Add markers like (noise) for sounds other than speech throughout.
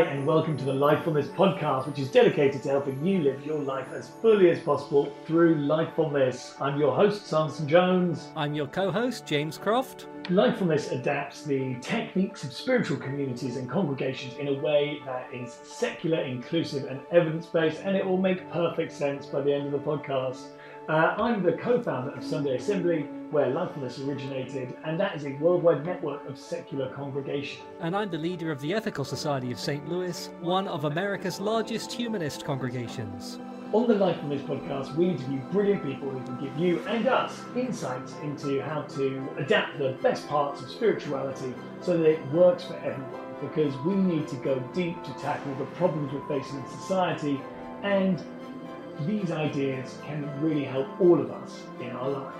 Hi, and welcome to the Lifefulness podcast, which is dedicated to helping you live your life as fully as possible through Lifefulness. I'm your host, Sanderson Jones. I'm your co host, James Croft. Lifefulness adapts the techniques of spiritual communities and congregations in a way that is secular, inclusive, and evidence based, and it will make perfect sense by the end of the podcast. Uh, I'm the co founder of Sunday Assembly, where Lifefulness originated, and that is a worldwide network of secular congregations. And I'm the leader of the Ethical Society of St. Louis, one of America's largest humanist congregations. On the Lifefulness podcast, we interview brilliant people who can give you and us insights into how to adapt the best parts of spirituality so that it works for everyone. Because we need to go deep to tackle the problems we're facing in society and these ideas can really help all of us in our lives.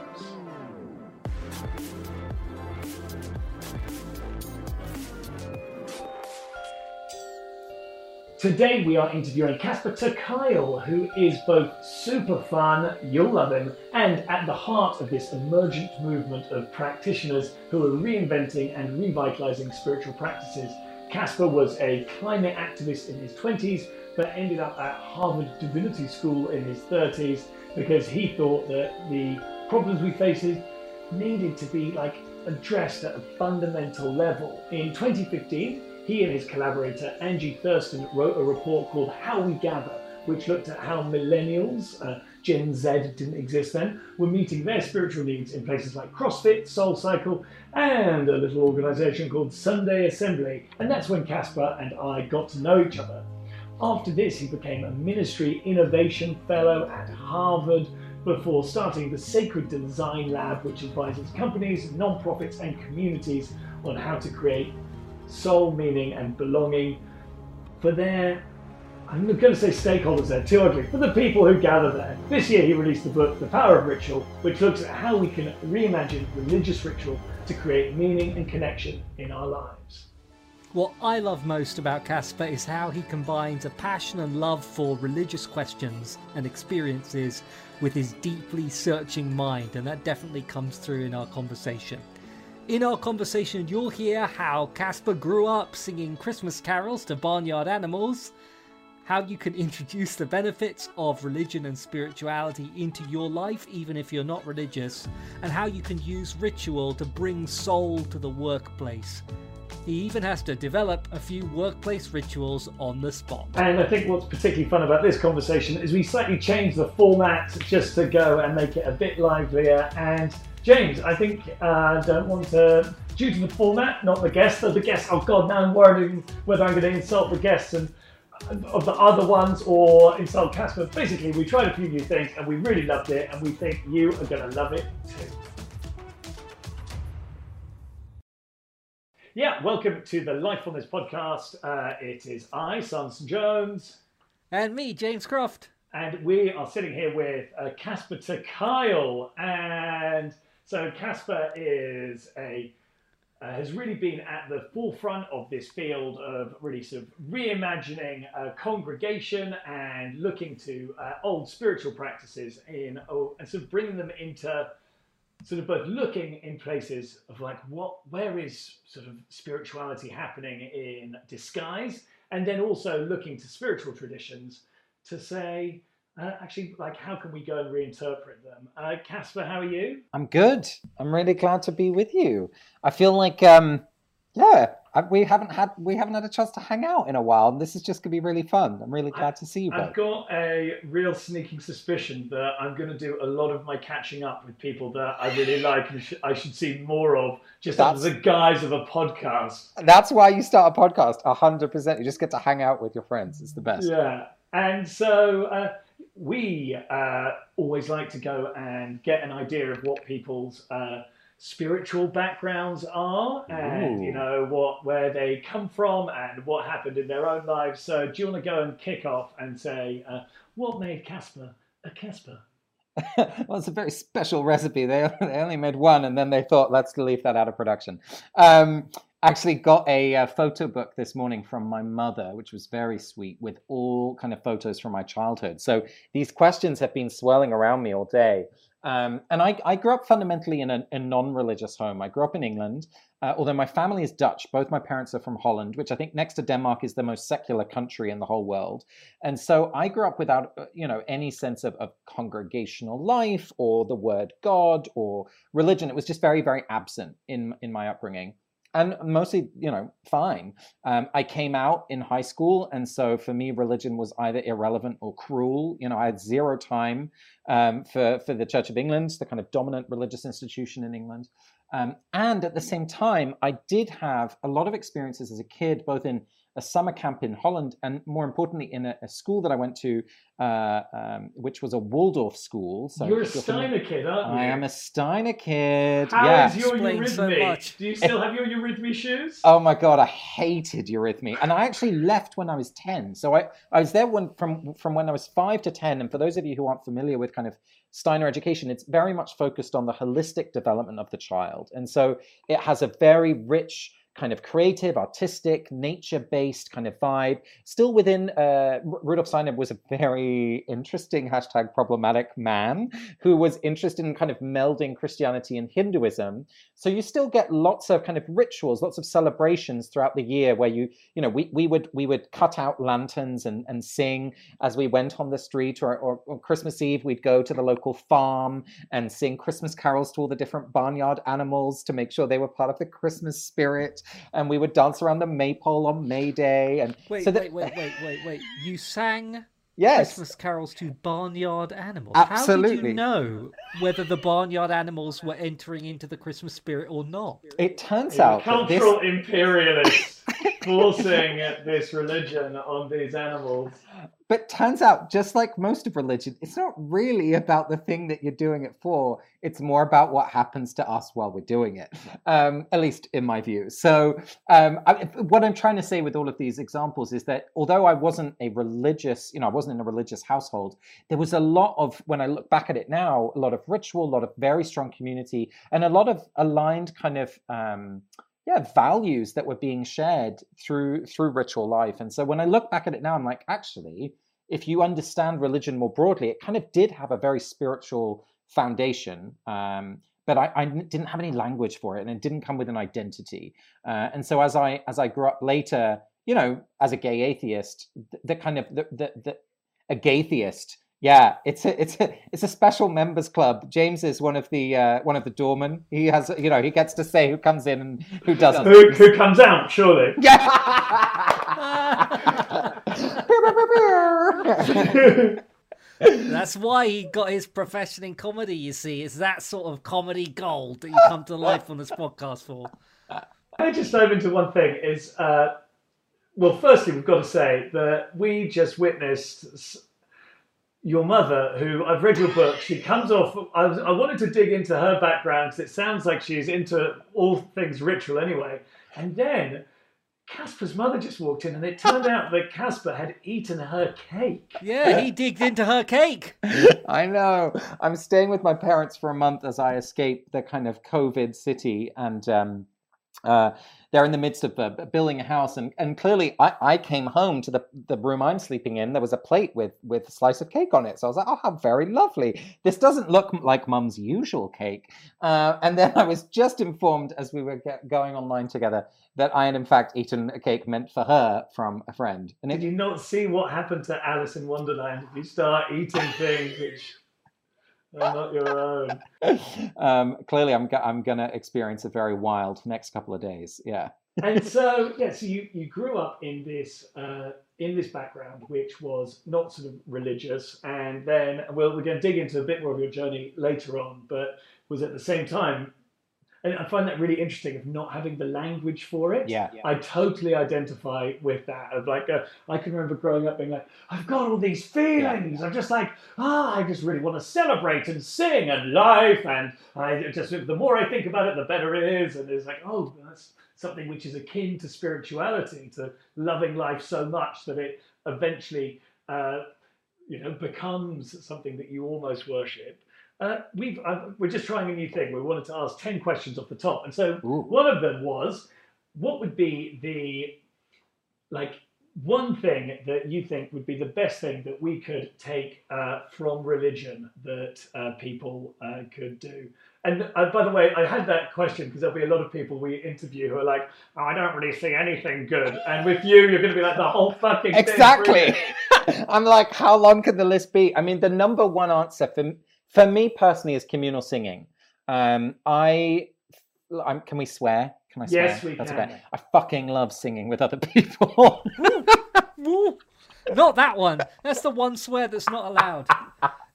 Today we are interviewing Casper ter Kuile, who is both super fun, you'll love him, and at the heart of this emergent movement of practitioners who are reinventing and revitalizing spiritual practices. Casper was a climate activist in his 20s but ended up at Harvard Divinity School in his 30s because he thought that the problems we face needed to be like addressed at a fundamental level. In 2015, he and his collaborator Angie Thurston wrote a report called How We Gather, which looked at how millennials, uh, Gen Z didn't exist then, were meeting their spiritual needs in places like CrossFit, Soul Cycle, and a little organization called Sunday Assembly. And that's when Casper and I got to know each other. After this, he became a Ministry Innovation Fellow at Harvard before starting the Sacred Design Lab, which advises companies, non-profits, and communities on how to create soul meaning and belonging for their I'm going to say stakeholders there, too ugly, for the people who gather there. This year he released the book The Power of Ritual, which looks at how we can reimagine religious ritual to create meaning and connection in our lives. What I love most about Casper is how he combines a passion and love for religious questions and experiences with his deeply searching mind, and that definitely comes through in our conversation. In our conversation, you'll hear how Casper grew up singing Christmas carols to barnyard animals, how you can introduce the benefits of religion and spirituality into your life, even if you're not religious, and how you can use ritual to bring soul to the workplace. He even has to develop a few workplace rituals on the spot. And I think what's particularly fun about this conversation is we slightly changed the format just to go and make it a bit livelier. And James, I think I uh, don't want to, due to the format, not the guests, the guests, oh God, now I'm worried whether I'm going to insult the guests and uh, of the other ones or insult Casper. Basically, we tried a few new things and we really loved it, and we think you are going to love it too. Yeah, welcome to the Lifefulness podcast. Uh, it is I, Sanderson Jones. And me, James Croft. And we are sitting here with uh, Casper ter Kuile. And so Casper is a uh, has really been at the forefront of this field of really sort of reimagining a congregation and looking to uh, old spiritual practices in oh, and sort of bringing them into sort of both looking in places of like what where is sort of spirituality happening in disguise? And then also looking to spiritual traditions to say uh, actually like how can we go and reinterpret them? Uh, casper how are you? I'm good. I'm really glad to be with you. I feel like um yeah we haven't had we haven't had a chance to hang out in a while, and this is just gonna be really fun. I'm really glad I, to see you. I've got a real sneaking suspicion that I'm going to do a lot of my catching up with people that I really like and sh- I should see more of, just that's, under the guise of a podcast. That's why you start a podcast. hundred percent. You just get to hang out with your friends. It's the best. Yeah, and so. Uh, we uh, always like to go and get an idea of what people's uh, spiritual backgrounds are and Ooh. you know what where they come from and what happened in their own lives so do you want to go and kick off and say uh, what made casper a casper (laughs) well, it's a very special recipe. They, (laughs) they only made one, and then they thought, let's leave that out of production. Um, actually, got a, a, photo book this morning from my mother, which was very sweet, with all kind of photos from my childhood. So these questions have been swirling around me all day, Um, and I, I, grew up fundamentally in a, a non-religious home. I grew up in England, uh, although my family is Dutch. Both my parents are from Holland, which I think next to Denmark is the most secular country in the whole world. And so I grew up without, uh, you know, any sense of, of congregational life or the word God or religion. It was just very, very absent in in my upbringing and mostly you know fine. Um, i came out in high school and so for me religion was either irrelevant or cruel. You know i had zero time um, for for the church of england the kind of dominant religious institution in england. Um, and at the same time i did have a lot of experiences as a kid both in a summer camp in Holland, and more importantly, in a, a school that I went to, uh, um, which was a Waldorf school. So you're a Steiner kid, aren't you? I am a Steiner kid. How yeah. is your Eurythmy? So Do you still have your Eurythmy shoes? Oh my god, I hated Eurythmy, and I actually left when I was ten. So I, I was there when, from from when I was five to ten. And for those of you who aren't familiar with kind of Steiner education, it's very much focused on the holistic development of the child, and so it has a very rich kind of creative, artistic, nature-based kind of vibe. Still within uh, Rudolf Steiner was a very interesting hashtag problematic man who was interested in kind of melding Christianity and Hinduism. So you still get lots of kind of rituals, lots of celebrations throughout the year where you, you know, we, we would we would cut out lanterns and, and sing as we went on the street or, or, or Christmas Eve we'd go to the local farm and sing Christmas carols to all the different barnyard animals to make sure they were part of the Christmas spirit and we would dance around the maypole on May Day. And wait, so wait, wait, wait, wait, wait. You sang yes. Christmas carols to barnyard animals. Absolutely. How did you know whether the barnyard animals were entering into the Christmas spirit or not? It turns out cultural this... imperialists (laughs) forcing this religion on these animals. But turns out, just like most of religion, it's not really about the thing that you're doing it for. It's more about what happens to us while we're doing it, um, at least in my view. So, um, I, what I'm trying to say with all of these examples is that although I wasn't a religious, you know, I wasn't in a religious household, there was a lot of, when I look back at it now, a lot of ritual, a lot of very strong community, and a lot of aligned kind of. Um, yeah values that were being shared through through ritual life. And so when i look back at it now i'm like actually if you understand religion more broadly it kind of did have a very spiritual foundation um, but I, I, didn't have any language for it and it didn't come with an identity. Uh, and so as i as i grew up later you know as a gay atheist the, the kind of the, the, the a gay theist yeah, it's a it's a it's a special members club. James is one of the uh, one of the doormen. He has you know he gets to say who comes in and who doesn't. Who, who comes out? Surely. Yeah. (laughs) (laughs) That's why he got his profession in comedy. You see, it's that sort of comedy gold that you come to life on this podcast for. I just dive into one thing. Is uh, well, firstly, we've got to say that we just witnessed your mother, who I've read your book, she comes off. I, was, I wanted to dig into her background because it sounds like she's into all things ritual anyway. And then Casper's mother just walked in, and it turned out that Casper had eaten her cake. Yeah, he (laughs) digged into her cake. (laughs) I know. I'm staying with my parents for a month as I escape the kind of COVID city, and um, uh, they're in the midst of uh, building a house, and, and clearly I, I came home to the, the room I'm sleeping in. There was a plate with with a slice of cake on it, so I was like, "Oh, how very lovely! This doesn't look like Mum's usual cake." Uh, and then I was just informed as we were get, going online together that I had in fact eaten a cake meant for her from a friend. And Did it, you not see what happened to Alice in Wonderland if you start eating things which not your own. (laughs) Um, clearly, I'm I'm gonna experience a very wild next couple of days. Yeah. and so (laughs) yeah, so you, you grew up in this uh, in this background, which was not sort of religious, and then well, we're going to dig into a bit more of your journey later on, but was at the same time and I find that really interesting of not having the language for it. Yeah, yeah. I totally identify with that. Of like, uh, I can remember growing up being like, I've got all these feelings. Yeah. I'm just like, ah, I just really want to celebrate and sing and life, and I just the more I think about it, the better it is. And it's like, oh, that's something which is akin to spirituality, to loving life so much that it eventually, uh, you know, becomes something that you almost worship. Uh, we've uh, we're just trying a new thing. We wanted to ask ten questions off the top, and so Ooh. one of them was, what would be the like one thing that you think would be the best thing that we could take uh, from religion that uh, people uh, could do. And uh, by the way, I had that question because there'll be a lot of people we interview who are like, oh, I don't really see anything good. And with you, you're going to be like, the whole fucking Exactly. (laughs) I'm like, how long can the list be? I mean, the number one answer for, for me personally is communal singing. Um, I, I'm, can we swear? Can I swear? Yes, we That's can. okay. I fucking love singing with other (laughs) people. Woo. (laughs) Not that one. That's the one swear that's not allowed.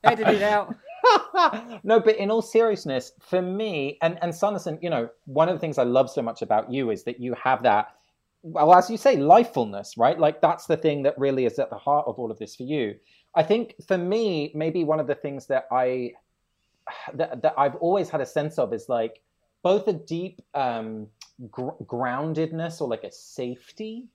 Edit it out. (laughs) no, but in all seriousness, for me, and and Sanderson, you know, one of the things I love so much about you is that you have that, well, as you say, lifefulness, right? Like that's the thing that really is at the heart of all of this for you. I think for me, maybe one of the things that I (sighs) that, that I've always had a sense of is like both a deep um, gr- groundedness or like a safety,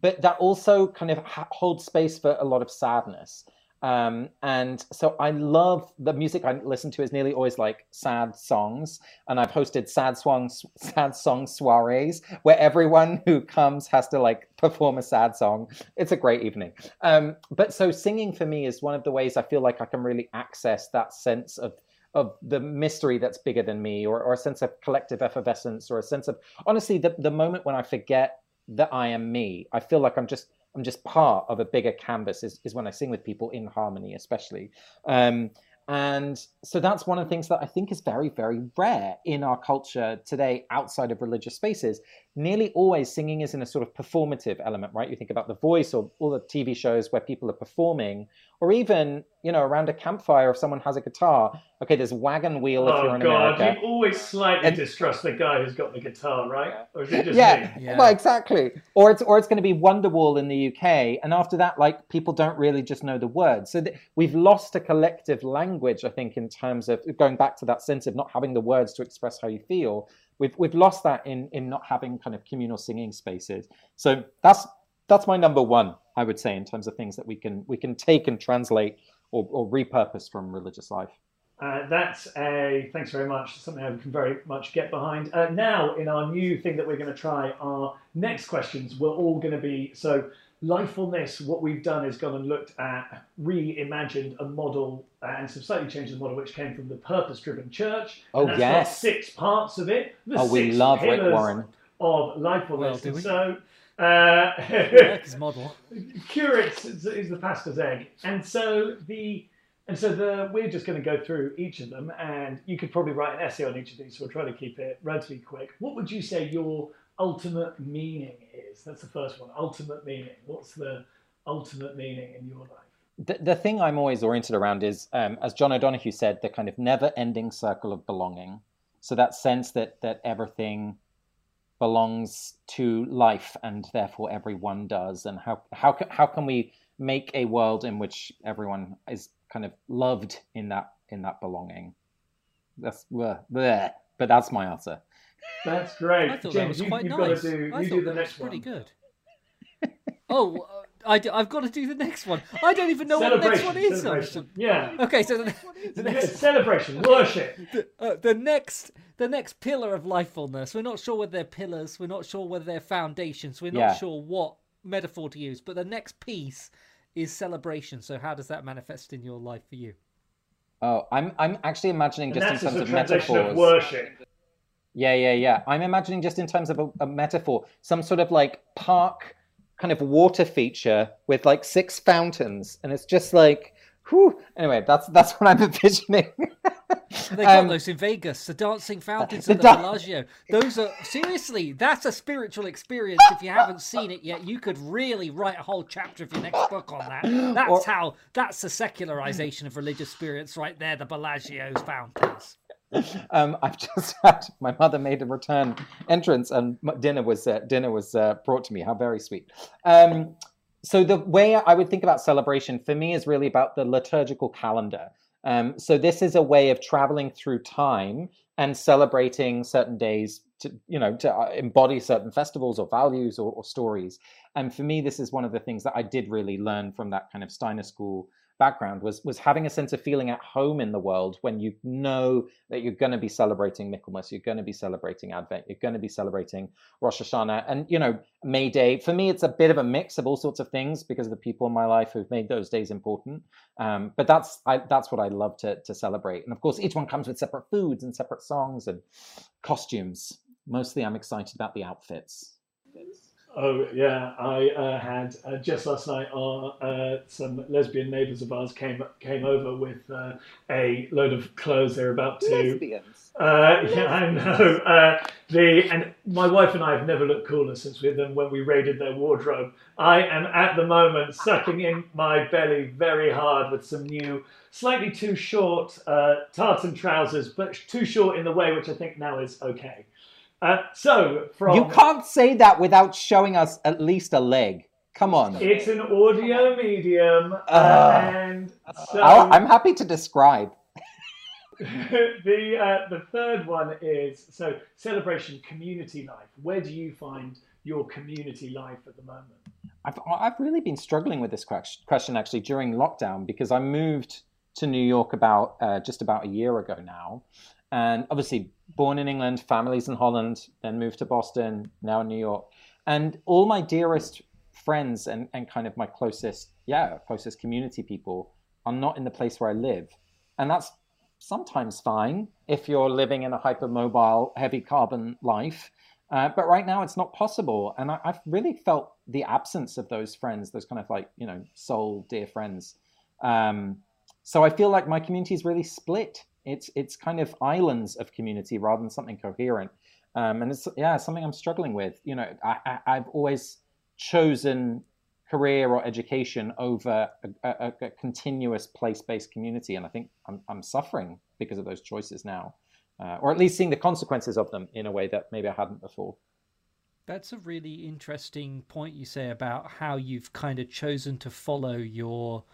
but that also kind of ha- holds space for a lot of sadness. Um, and so I love the music I listen to is nearly always like sad songs, and I've hosted sad songs, sad song soirees where everyone who comes has to like perform a sad song. It's a great evening. Um, but so singing for me is one of the ways I feel like I can really access that sense of of the mystery that's bigger than me, or, or a sense of collective effervescence, or a sense of honestly the the moment when I forget that I am me. I feel like I'm just I'm just part of a bigger canvas is, is when I sing with people in harmony, especially. Um, and so that's one of the things that I think is very, very rare in our culture today outside of religious spaces. Nearly always singing is in a sort of performative element, right? You think about The Voice or all the TV shows where people are performing, or even, you know, around a campfire if someone has a guitar. Okay, there's wagon wheel if oh you're in God, America. you always slightly And- distrust the guy who's got the guitar, right? Or is it just yeah, me? Yeah. well, exactly. Or it's or it's going to be Wonderwall in the UK, and after that, like people don't really just know the words. So th- we've lost a collective language, I think, in terms of going back to that sense of not having the words to express how you feel. We've we've lost that in in not having kind of communal singing spaces. So that's that's my number one, I would say, in terms of things that we can we can take and translate or, or repurpose from religious life. Uh, that's a thanks very much. Something I can very much get behind. Uh, now, in our new thing that we're going to try, our next questions were all going to be so lifefulness. What we've done is gone and looked at reimagined a model and slightly changed the model, which came from the purpose-driven church. Oh, and that's got yes. six parts of it. The Oh, we six love Rick Warren. of lifefulness. Well, do And we? so. Uh, Like his model. (laughs) curates is, is the pastor's egg, and so the and so the we're just going to go through each of them, and you could probably write an essay on each of these. So we'll try to keep it relatively quick. What would you say your ultimate meaning is? That's the first one. Ultimate meaning. What's the ultimate meaning in your life? the, the thing I'm always oriented around is, um, as John O'Donohue said, the kind of never-ending circle of belonging. So that sense that that everything belongs to life, and therefore everyone does. And how how how can we make a world in which everyone is kind of loved in that in that belonging? That's bleh, bleh, but that's my answer. That's great, I thought that James. was You, quite you've nice. got to do. I thought do the that next was pretty one. good. (laughs) oh, uh, I, have got to do the next one. I don't even know what the next one is. celebration. Yeah. Okay, so the, the Yeah, next celebration, worship. (laughs) the, uh, the next the next pillar of lifefulness we're not sure whether they're pillars we're not sure whether they're foundations we're not Yeah. sure what metaphor to use but the next piece is celebration so how does that manifest in your life for you Oh, I'm I'm actually imagining And just in terms of translation metaphors. of worship. Yeah, yeah, yeah. I'm imagining just in terms of a, a metaphor, some sort of like park kind of water feature with like six fountains, and it's just like, whew. Anyway, that's that's what I'm (laughs) envisioning. they got Um, those in vegas the dancing (laughs) fountains the the da- bellagio those are seriously that's a spiritual experience if you haven't seen it yet you could really write a whole chapter of your next book on that (gasps) that's Or- how that's the secularization of religious spirits right there the bellagio's fountains (laughs) um, I've just (laughs) had my mother made a return entrance, and dinner was uh, dinner was uh, brought to me. How very sweet. Um, so the way I would think about celebration for me is really about the liturgical calendar. Um, so this is a way of traveling through time and celebrating certain days to you know to uh, embody certain festivals or values or, or stories. And for me, this is one of the things that I did really learn from that kind of Steiner school background was was having a sense of feeling at home in the world when you know that you're going to be celebrating Michaelmas, you're going to be celebrating Advent, you're going to be celebrating Rosh Hashanah, and you know May Day. For me, it's a bit of a mix of all sorts of things because of the people in my life who've made those days important. Um, but that's I, that's what I love to to celebrate, and of course, each one comes with separate foods and separate songs and costumes. Mostly, I'm excited about the outfits. Oh yeah, I uh, had uh, just last night. Our uh, some lesbian neighbours of ours came came over with uh, a load of clothes. They're about to. Lesbians. Uh, (laughs) yeah, I know. Uh, the and my wife and I have never looked cooler since we them when we raided their wardrobe. I am at the moment sucking in my belly very hard with some new, slightly too short tartan trousers, but too short in the way which I think now is okay. Uh, so, from You can't say that without showing us at least a leg. Come on. it's an audio medium, Ah. and so I'll- I'm happy to describe. (laughs) (laughs) the uh, the third one is so celebration community life. Where do you find your community life at the moment? I've, I've really been struggling with this question actually during lockdown because I moved to New York about uh, just about a year ago now. And obviously, born in England, families in Holland, then moved to Boston, now in New York. And all my dearest friends and, and kind of my closest, yeah, closest community people are not in the place where I live. And that's sometimes fine if you're living in a hypermobile, heavy carbon life. Uh, but right now it's not possible. And I, I've really felt the absence of those friends, those kind of like, you know, soul dear friends. Um, so I feel like my community is really split. It's it's kind of islands of community rather than something coherent. Um, and it's yeah, something I'm struggling with. You know, I, I, I've always chosen career or education over a, a, a continuous place-based community, and I think I'm, I'm suffering because of those choices now, uh, or at least seeing the consequences of them in a way that maybe I hadn't before. That's a really interesting point you say about how you've kind of chosen to follow your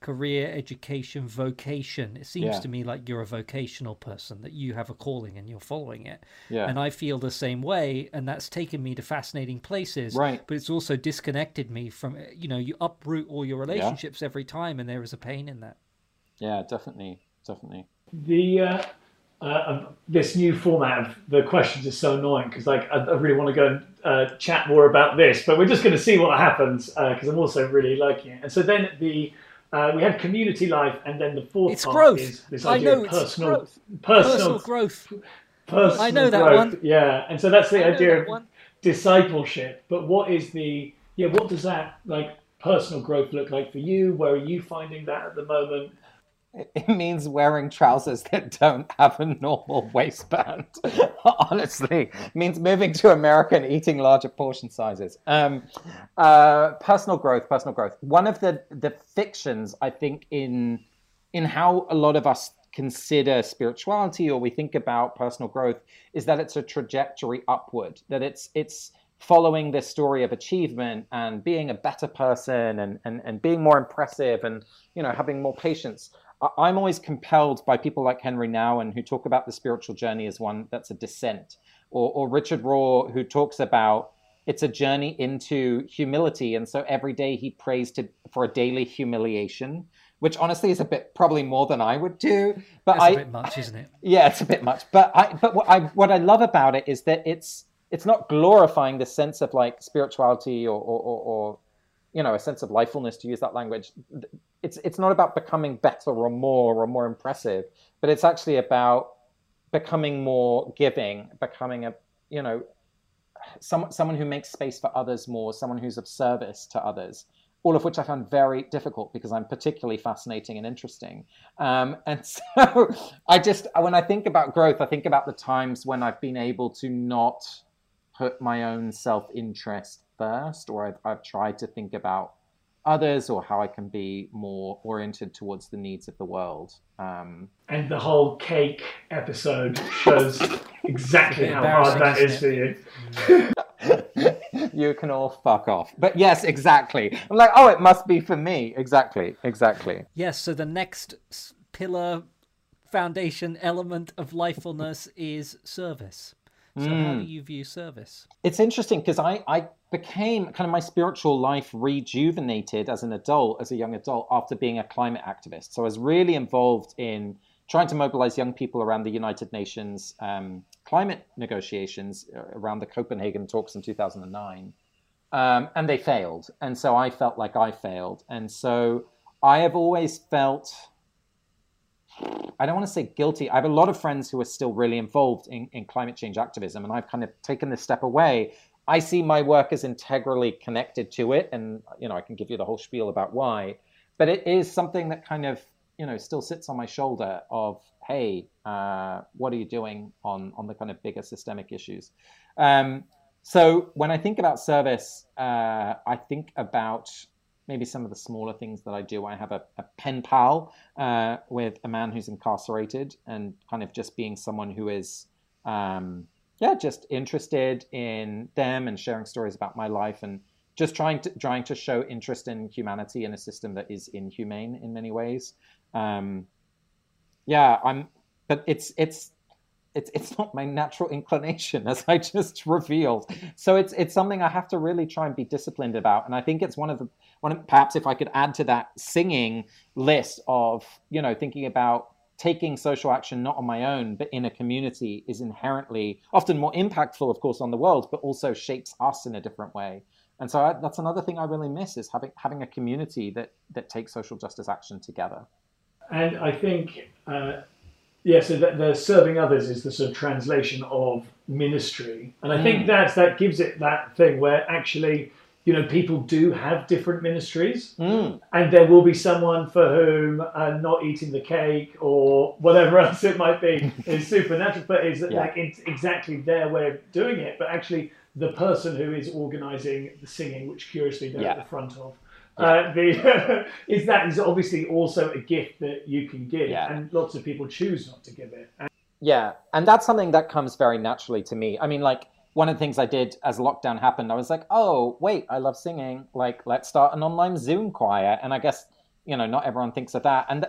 career, education, vocation. It seems Yeah. to me like you're a vocational person, that you have a calling and you're following it. Yeah, And I feel the same way, and that's taken me to fascinating places. Right. But it's also disconnected me from, you know, you uproot all your relationships every time, and there is a pain in that. yeah, definitely, definitely. The uh, uh, um, this new format of the questions is so annoying because like I, I really want to go and uh, chat more about this, but we're just going to see what happens because I'm also really liking it. And so then the uh, we had community life, and then the fourth It's part growth. is this I idea know of personal growth. personal Personal growth. personal I know that growth. one. Yeah, and so that's the I idea of one. discipleship. But what is the yeah? What does that like personal growth look like for you? Where are you finding that at the moment? It means wearing trousers that don't have a normal waistband. (laughs) Honestly, it means moving to America and eating larger portion sizes. Um, uh, personal growth, personal growth. One of the the fictions I think in in how a lot of us consider spirituality or we think about personal growth is that it's a trajectory upward. That it's it's following this story of achievement and being a better person and, and, and being more impressive and you know having more patience I'm always compelled by people like Henri Nouwen who talk about the spiritual journey as one that's a descent, or, or Richard Rohr who talks about it's a journey into humility, and so every day he prays to for a daily humiliation, which honestly is a bit probably more than I would do. But That's I a bit much, isn't it? (laughs) yeah, it's a bit much. But I but what I what I love about it is that it's it's not glorifying the sense of like spirituality or or, or, or you know a sense of lifefulness to use that language. It's it's not about becoming better or more or more impressive, but it's actually about becoming more giving, becoming a you know some, someone who makes space for others more, someone who's of service to others. All of which I found very difficult because I'm particularly fascinating and interesting. Um, and (laughs) so I just, when I think about growth, I think about the times when I've been able to not put my own self interest first, or I've, I've tried to think about others or how I can be more oriented towards the needs of the world. Um, And the whole cake episode shows exactly It's a bit how hard that is for you. (laughs) you can all fuck off. But yes, exactly. I'm like, oh, it must be for me. Exactly, exactly. Yes, so the next pillar, foundation, element of lifefulness is service. So, how do you view service? It's interesting because I, I became kind of my spiritual life rejuvenated as an adult, as a young adult, after being a climate activist. So I was really involved in trying to mobilize young people around the United Nations um, climate negotiations uh, around the Copenhagen talks in 2009. Um, and they failed. And so I felt like I failed. And so I have always felt, I don't want to say guilty. I have a lot of friends who are still really involved in, in climate change activism, and I've kind of taken this step away. I see my work as integrally connected to it, and you know I can give you the whole spiel about why. But it is something that kind of you know still sits on my shoulder of hey, uh, what are you doing on on the kind of bigger systemic issues? Um, so when I think about service, uh, I think about maybe some of the smaller things that I do. I have a, a pen pal uh, with a man who's incarcerated, and kind of just being someone who is, um, yeah, just interested in them and sharing stories about my life and just trying to trying to show interest in humanity in a system that is inhumane in many ways. Um, yeah, I'm, but it's it's it's it's not my natural inclination (laughs) as i just revealed so it's it's something i have to really try and be disciplined about and i think it's one of the one of, perhaps if i could add to that singing list of you know thinking about taking social action not on my own but in a community is inherently often more impactful of course on the world but also shapes us in a different way. And so I, that's another thing i really miss is having having a community that that takes social justice action together. And i think uh, yeah, so the, the, serving others is the sort of translation of ministry, and I mm. think that's that gives it that thing where actually, you know, people do have different ministries, mm. and there will be someone for whom uh, not eating the cake or whatever (laughs) else it might be is supernatural, but is yeah. like it's exactly their way of doing it. But actually, the person who is organising the singing, which curiously they're yeah. at the front of. Uh, the, (laughs) is that is obviously also a gift that you can give, yeah. and lots of people choose not to give it. And- yeah, and that's something that comes very naturally to me. I mean, like one of the things I did as lockdown happened, I was like, oh wait, I love singing. Like, let's start an online Zoom choir. And I guess you know, not everyone thinks of that. And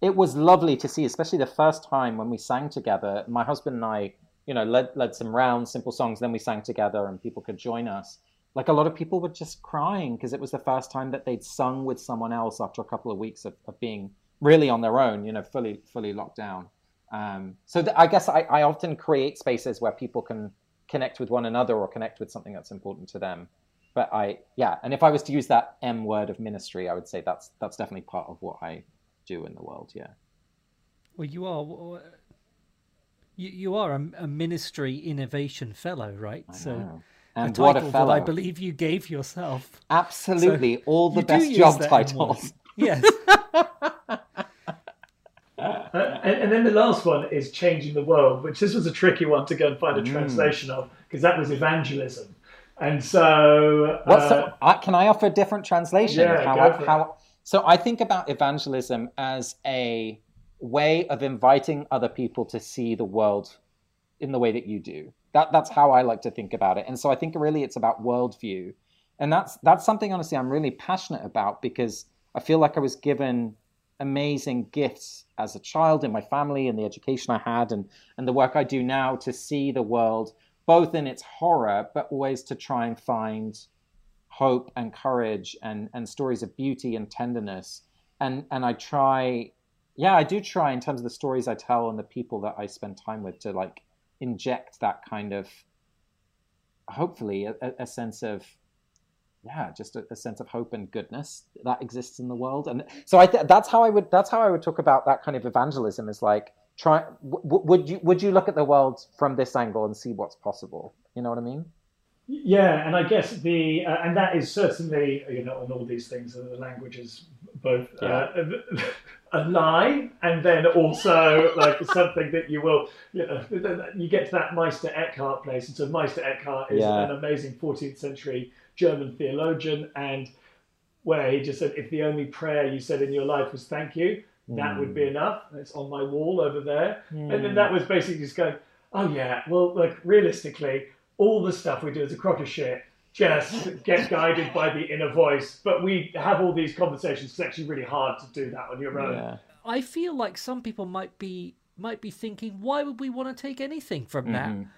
it was lovely to see, especially the first time when we sang together. My husband and I, you know, led led some rounds, simple songs. Then we sang together, and people could join us like a lot of people were just crying because it was the first time that they'd sung with someone else after a couple of weeks of, of being really on their own, you know, fully fully locked down. Um, so th- I guess I, I often create spaces where people can connect with one another or connect with something that's important to them. But I, yeah, and if I was to use that M word of ministry, I would say that's that's definitely part of what I do in the world. Yeah. Well, you are you, you are a, a ministry innovation fellow, right? so and a what a fellow! That I believe you gave yourself. Absolutely, so all the best job titles. Yes. (laughs) uh, and, and, then the last one is changing the world, which this was a tricky one to go and find a mm. translation of because that was evangelism. And so, uh, so uh, can I offer a different translation? Yeah, how, I, how, so I think about evangelism as a way of inviting other people to see the world in the way that you do. That that's how I like to think about it. And so I think really it's about worldview, and that's that's something honestly I'm really passionate about because I feel like I was given amazing gifts as a child in my family and the education I had and and the work I do now to see the world both in its horror but always to try and find hope and courage and and stories of beauty and tenderness. And and I try yeah I do try in terms of the stories I tell and the people that I spend time with to like inject that kind of hopefully a, a sense of yeah just a, a, sense of hope and goodness that exists in the world and so i th- that's how i would that's how i would talk about that kind of evangelism is like try w- would you would you look at the world from this angle and see what's possible you know what i mean yeah and i guess the uh, and that is certainly you know on all these things the language is both yeah. uh, (laughs) a lie and then also like (laughs) something that you will you know you get to that Meister Eckhart place and so Meister Eckhart is yeah. an amazing 14th century German theologian and where he just said if the only prayer you said in your life was thank you that mm. would be hmm. enough it's on my wall over there mm. and then that was basically just going oh yeah well like realistically all the stuff we do is a crock of shit just get (laughs) guided by the inner voice. But we have all these conversations. It's actually really hard to do that on your own. Yeah. I feel like some people might be might be thinking, why would we want to take anything from mm-hmm. that?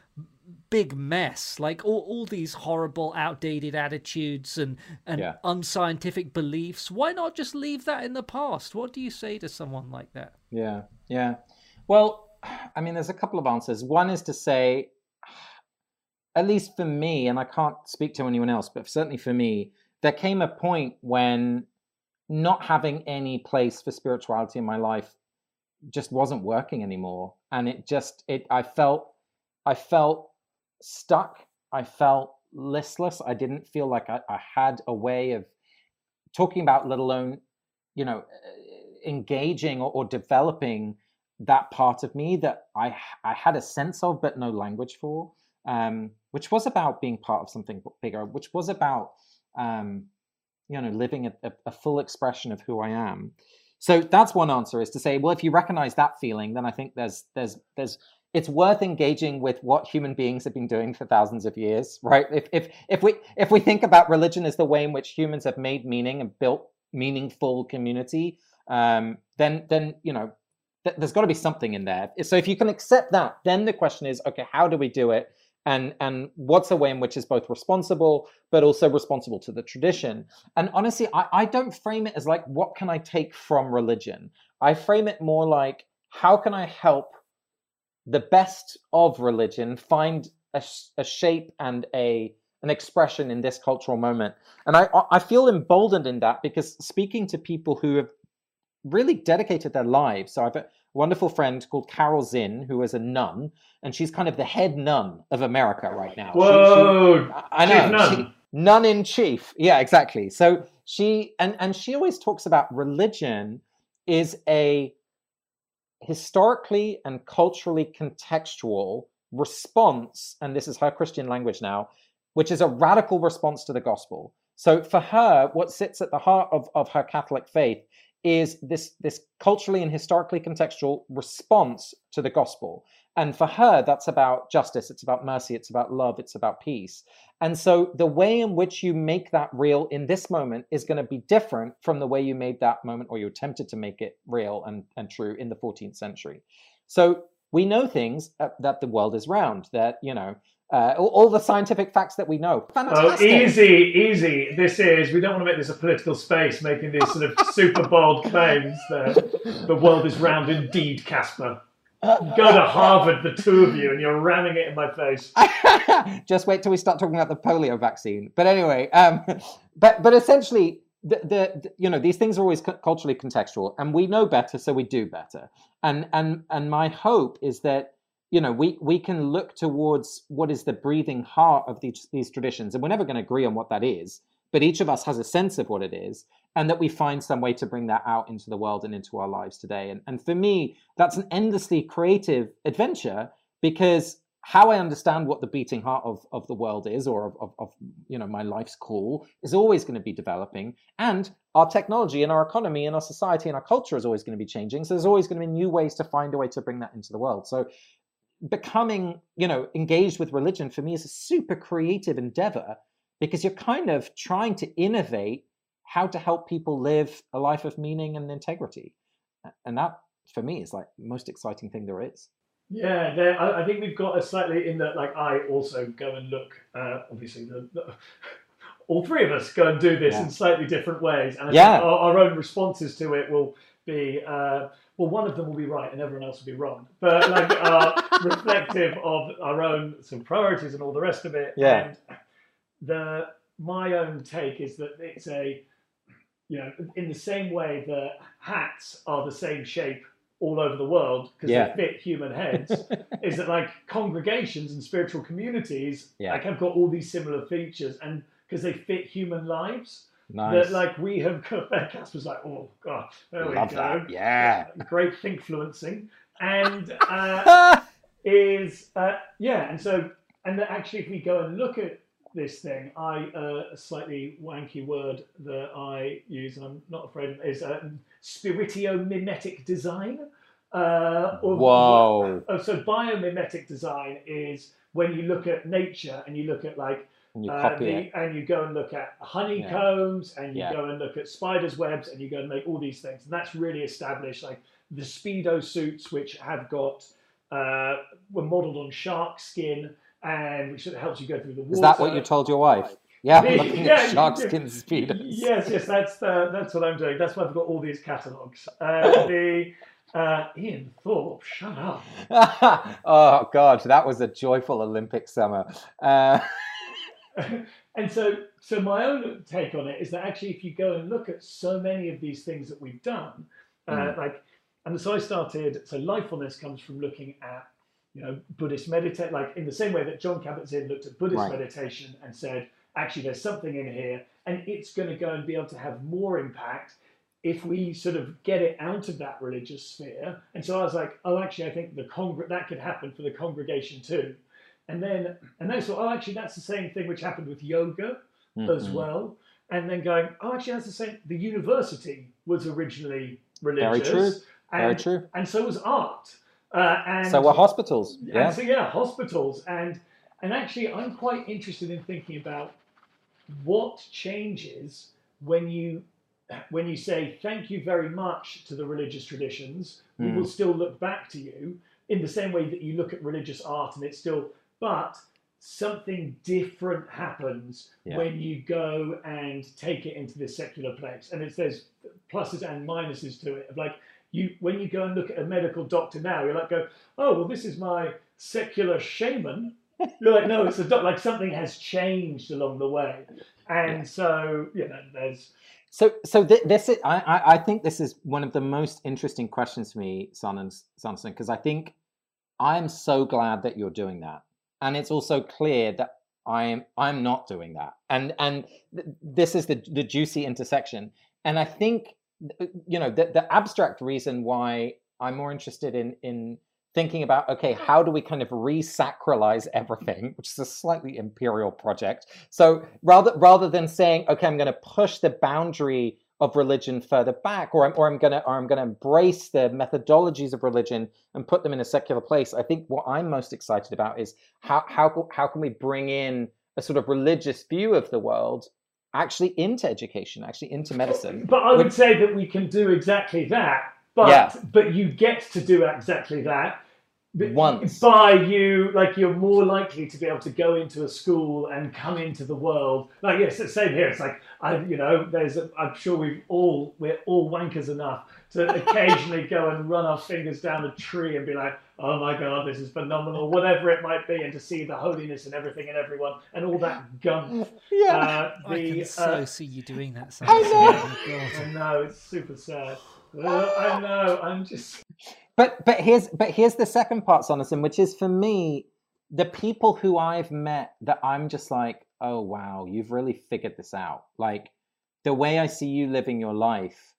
Big mess. Like all, all these horrible, outdated attitudes and, and Yeah. unscientific beliefs. Why not just leave that in the past? What do you say to someone like that? Yeah, yeah. Well, I mean, there's a couple of answers. One is to say, (sighs) at least for me, and I can't speak to anyone else, but certainly for me, there came a point when not having any place for spirituality in my life just wasn't working anymore, and it just it I felt I felt stuck. I felt listless. I didn't feel like I, I had a way of talking about, let alone you know, engaging or, or developing that part of me that I I had a sense of but no language for, um, which was about being part of something bigger, which was about um, you know living a, a full expression of who I am. So that's one answer is to say, well, if you recognize that feeling, then I think there's there's there's it's worth engaging with what human beings have been doing for thousands of years, right? If if if we if we think about religion as the way in which humans have made meaning and built meaningful community, um, then then you know th- there's got to be something in there. So if you can accept that, then the question is, okay, how do we do it? And and what's a way in which is both responsible but also responsible to the tradition? And honestly, I, I don't frame it as like what can I take from religion. I frame it more like how can I help the best of religion find a, a shape and a an expression in this cultural moment. And I I feel emboldened in that because speaking to people who have really dedicated their lives. So I have a wonderful friend called Carol Zinn, who is a nun, and she's kind of the head nun of America right now. She- she- Whoa! I know. nun. She, nun in chief. Yeah, exactly. So she and and she always talks about religion is a historically and culturally contextual response, and this is her Christian language now, which is a radical response to the gospel. So for her, what sits at the heart of, of her Catholic faith is this, this culturally and historically contextual response to the gospel. And for her, that's about justice, it's about mercy, it's about love, it's about peace. And so the way in which you make that real in this moment is going to be different from the way you made that moment or you attempted to make it real and, and true in the 14th century. So we know things uh, that the world is round, that, you know, uh, all, all the scientific facts that we know. Fantastic. Oh, easy, easy. This is, we don't want to make this a political space making these sort of super bold claims that the world is round indeed, Casper. Go to Harvard, the two of you, and you're ramming it in my face. (laughs) Just wait till we start talking about the polio vaccine. But anyway, um, but but essentially, the, the, the- you know these things are always culturally contextual, and we know better, so we do better. And and and my hope is that you know we we can look towards what is the breathing heart of these these traditions, and we're never going to agree on what that is. But each of us has a sense of what it is, and that we find some way to bring that out into the world and into our lives today. And and for me, that's an endlessly creative adventure because how I understand what the beating heart of, of the world is, or of, of, of you know my life's call, is always going to be developing, and our technology and our economy and our society and our culture is always going to be changing. So there's always going to be new ways to find a way to bring that into the world. So becoming you know engaged with religion for me is a super creative endeavor because you're kind of trying to innovate how to help people live a life of meaning and integrity, and that for me is like the most exciting thing there is. Yeah, there, I, I think we've got a slightly in that. Like, I also go and look. Uh, obviously, the, the, (laughs) all three of us go and do this Yeah. in slightly different ways, and Yeah. our, our own responses to it will be. Uh, well, one of them will be right, and everyone else will be wrong. But like, uh, (laughs) reflective of our own sort of priorities and all the rest of it. Yeah. And the my own take is that it's a, you know, in the same way that hats are the same shape all over the world because Yeah. they fit human heads (laughs) is that like congregations and spiritual communities Yeah. like have got all these similar features and because they fit human lives Nice. that like we have (laughs) got Casper's like oh god there we Love go that. Yeah. (laughs) great thinkfluencing and uh, is uh, yeah and so and that actually if we go and look at this thing i uh, a slightly wanky word that i use and i'm not afraid of is uh, spiritiomimetic design uh, or Whoa. Oh, so biomimetic design is when you look at nature and you look at like And you uh, copy the- it. and you go and look at honeycombs and you Yeah. go and look at spiders' webs and you go and make all these things. And that's really established. Like the speedo suits, which have got uh, were modelled on shark skin and which helps you go through the water. Is that what you told your wife? Yeah, looking (laughs) yeah, at shark skin speeders. Yes, yes, that's uh, that's what I'm doing. That's why I've got all these catalogues. Uh, the uh, Ian Thorpe, shut up. (laughs) oh god, that was a joyful Olympic summer. Uh, (laughs) and so, so my own take on it is that actually, if you go and look at so many of these things that we've done, uh, Mm. like, and so I started. So mindfulness comes from looking at, you know, Buddhist meditate, like in the same way that Jon Kabat-Zinn looked at Buddhist Right. meditation and said, actually, there's something in here, and it's going to go and be able to have more impact if we sort of get it out of that religious sphere. And so I was like, oh, actually, I think the congr- that could happen for the congregation too. And then, and then I thought, oh, actually, that's the same thing which happened with yoga as mhm. well. And then going, oh, actually, that's the same. The university was originally religious. Very true. And, Very true. And so was art. Uh, and So were hospitals. Yeah. so yeah, hospitals and and actually I'm quite interested in thinking about what changes when you when you say thank you very much to the religious traditions, we Hmm. will still look back to you in the same way that you look at religious art and it's still but something different happens Yeah. when you go and take it into this secular place. And it's there's pluses and minuses to it. Of like you when you go and look at a medical doctor now, you're like go, oh well this is my secular shaman. You're like, no, it's a doc like something has changed along the way. And so, you know, there's So, so th- this is, I, I, think this is one of the most interesting questions for me, Son and Sanson, because I think I'm so glad that you're doing that, and it's also clear that I am I'm not doing that, and and th- this is the the juicy intersection, and I think you know the the abstract reason why I'm more interested in in thinking about okay how do we kind of re-sacralize everything which is a slightly imperial project. So rather rather than saying okay i'm going to push the boundary of religion further back or i'm or i'm going to or i'm going to embrace the methodologies of religion and put them in a secular place i think what i'm most excited about is how how how can we bring in a sort of religious view of the world actually into education actually into medicine But I would Which- say that we can do exactly that. But Yeah. but you get to do exactly that Once. by you like you're more likely to be able to go into a school and come into the world. Like yes, it's the same here. It's like I you know there's a, I'm sure we've all we're all wankers enough to occasionally go and run our fingers down a tree and be like, oh my god, this is phenomenal, whatever it might be, and to see the holiness and everything and everyone and all that gum. yeah Uh, I can so uh, see you doing that. Sometimes. I know. Oh, I know it's super sad. Uh, I know. I'm just. But but here's but here's the second part, Sanderson, which is for me, the people who I've met that I'm just like, oh wow, you've really figured this out. Like the way I see you living your life,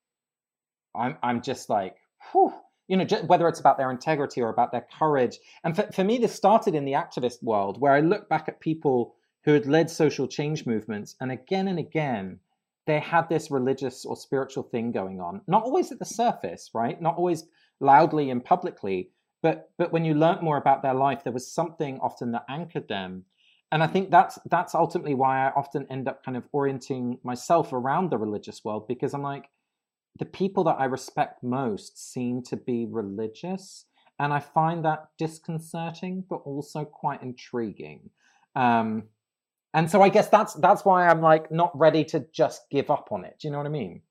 I'm I'm just like, whew, you know, just, whether it's about their integrity or about their courage. And for, for me, this started in the activist world, where I look back at people who had led social change movements, and again and again, they had this religious or spiritual thing going on. Not always at the surface, right? Not always loudly and publicly, but but when you learnt more about their life, there was something often that anchored them. And I think that's that's ultimately why I often end up kind of orienting myself around the religious world because I'm like, the people that I respect most seem to be religious, and I find that disconcerting, but also quite intriguing. Um, and so I guess that's that's why I'm like not ready to just give up on it. Do you know what I mean?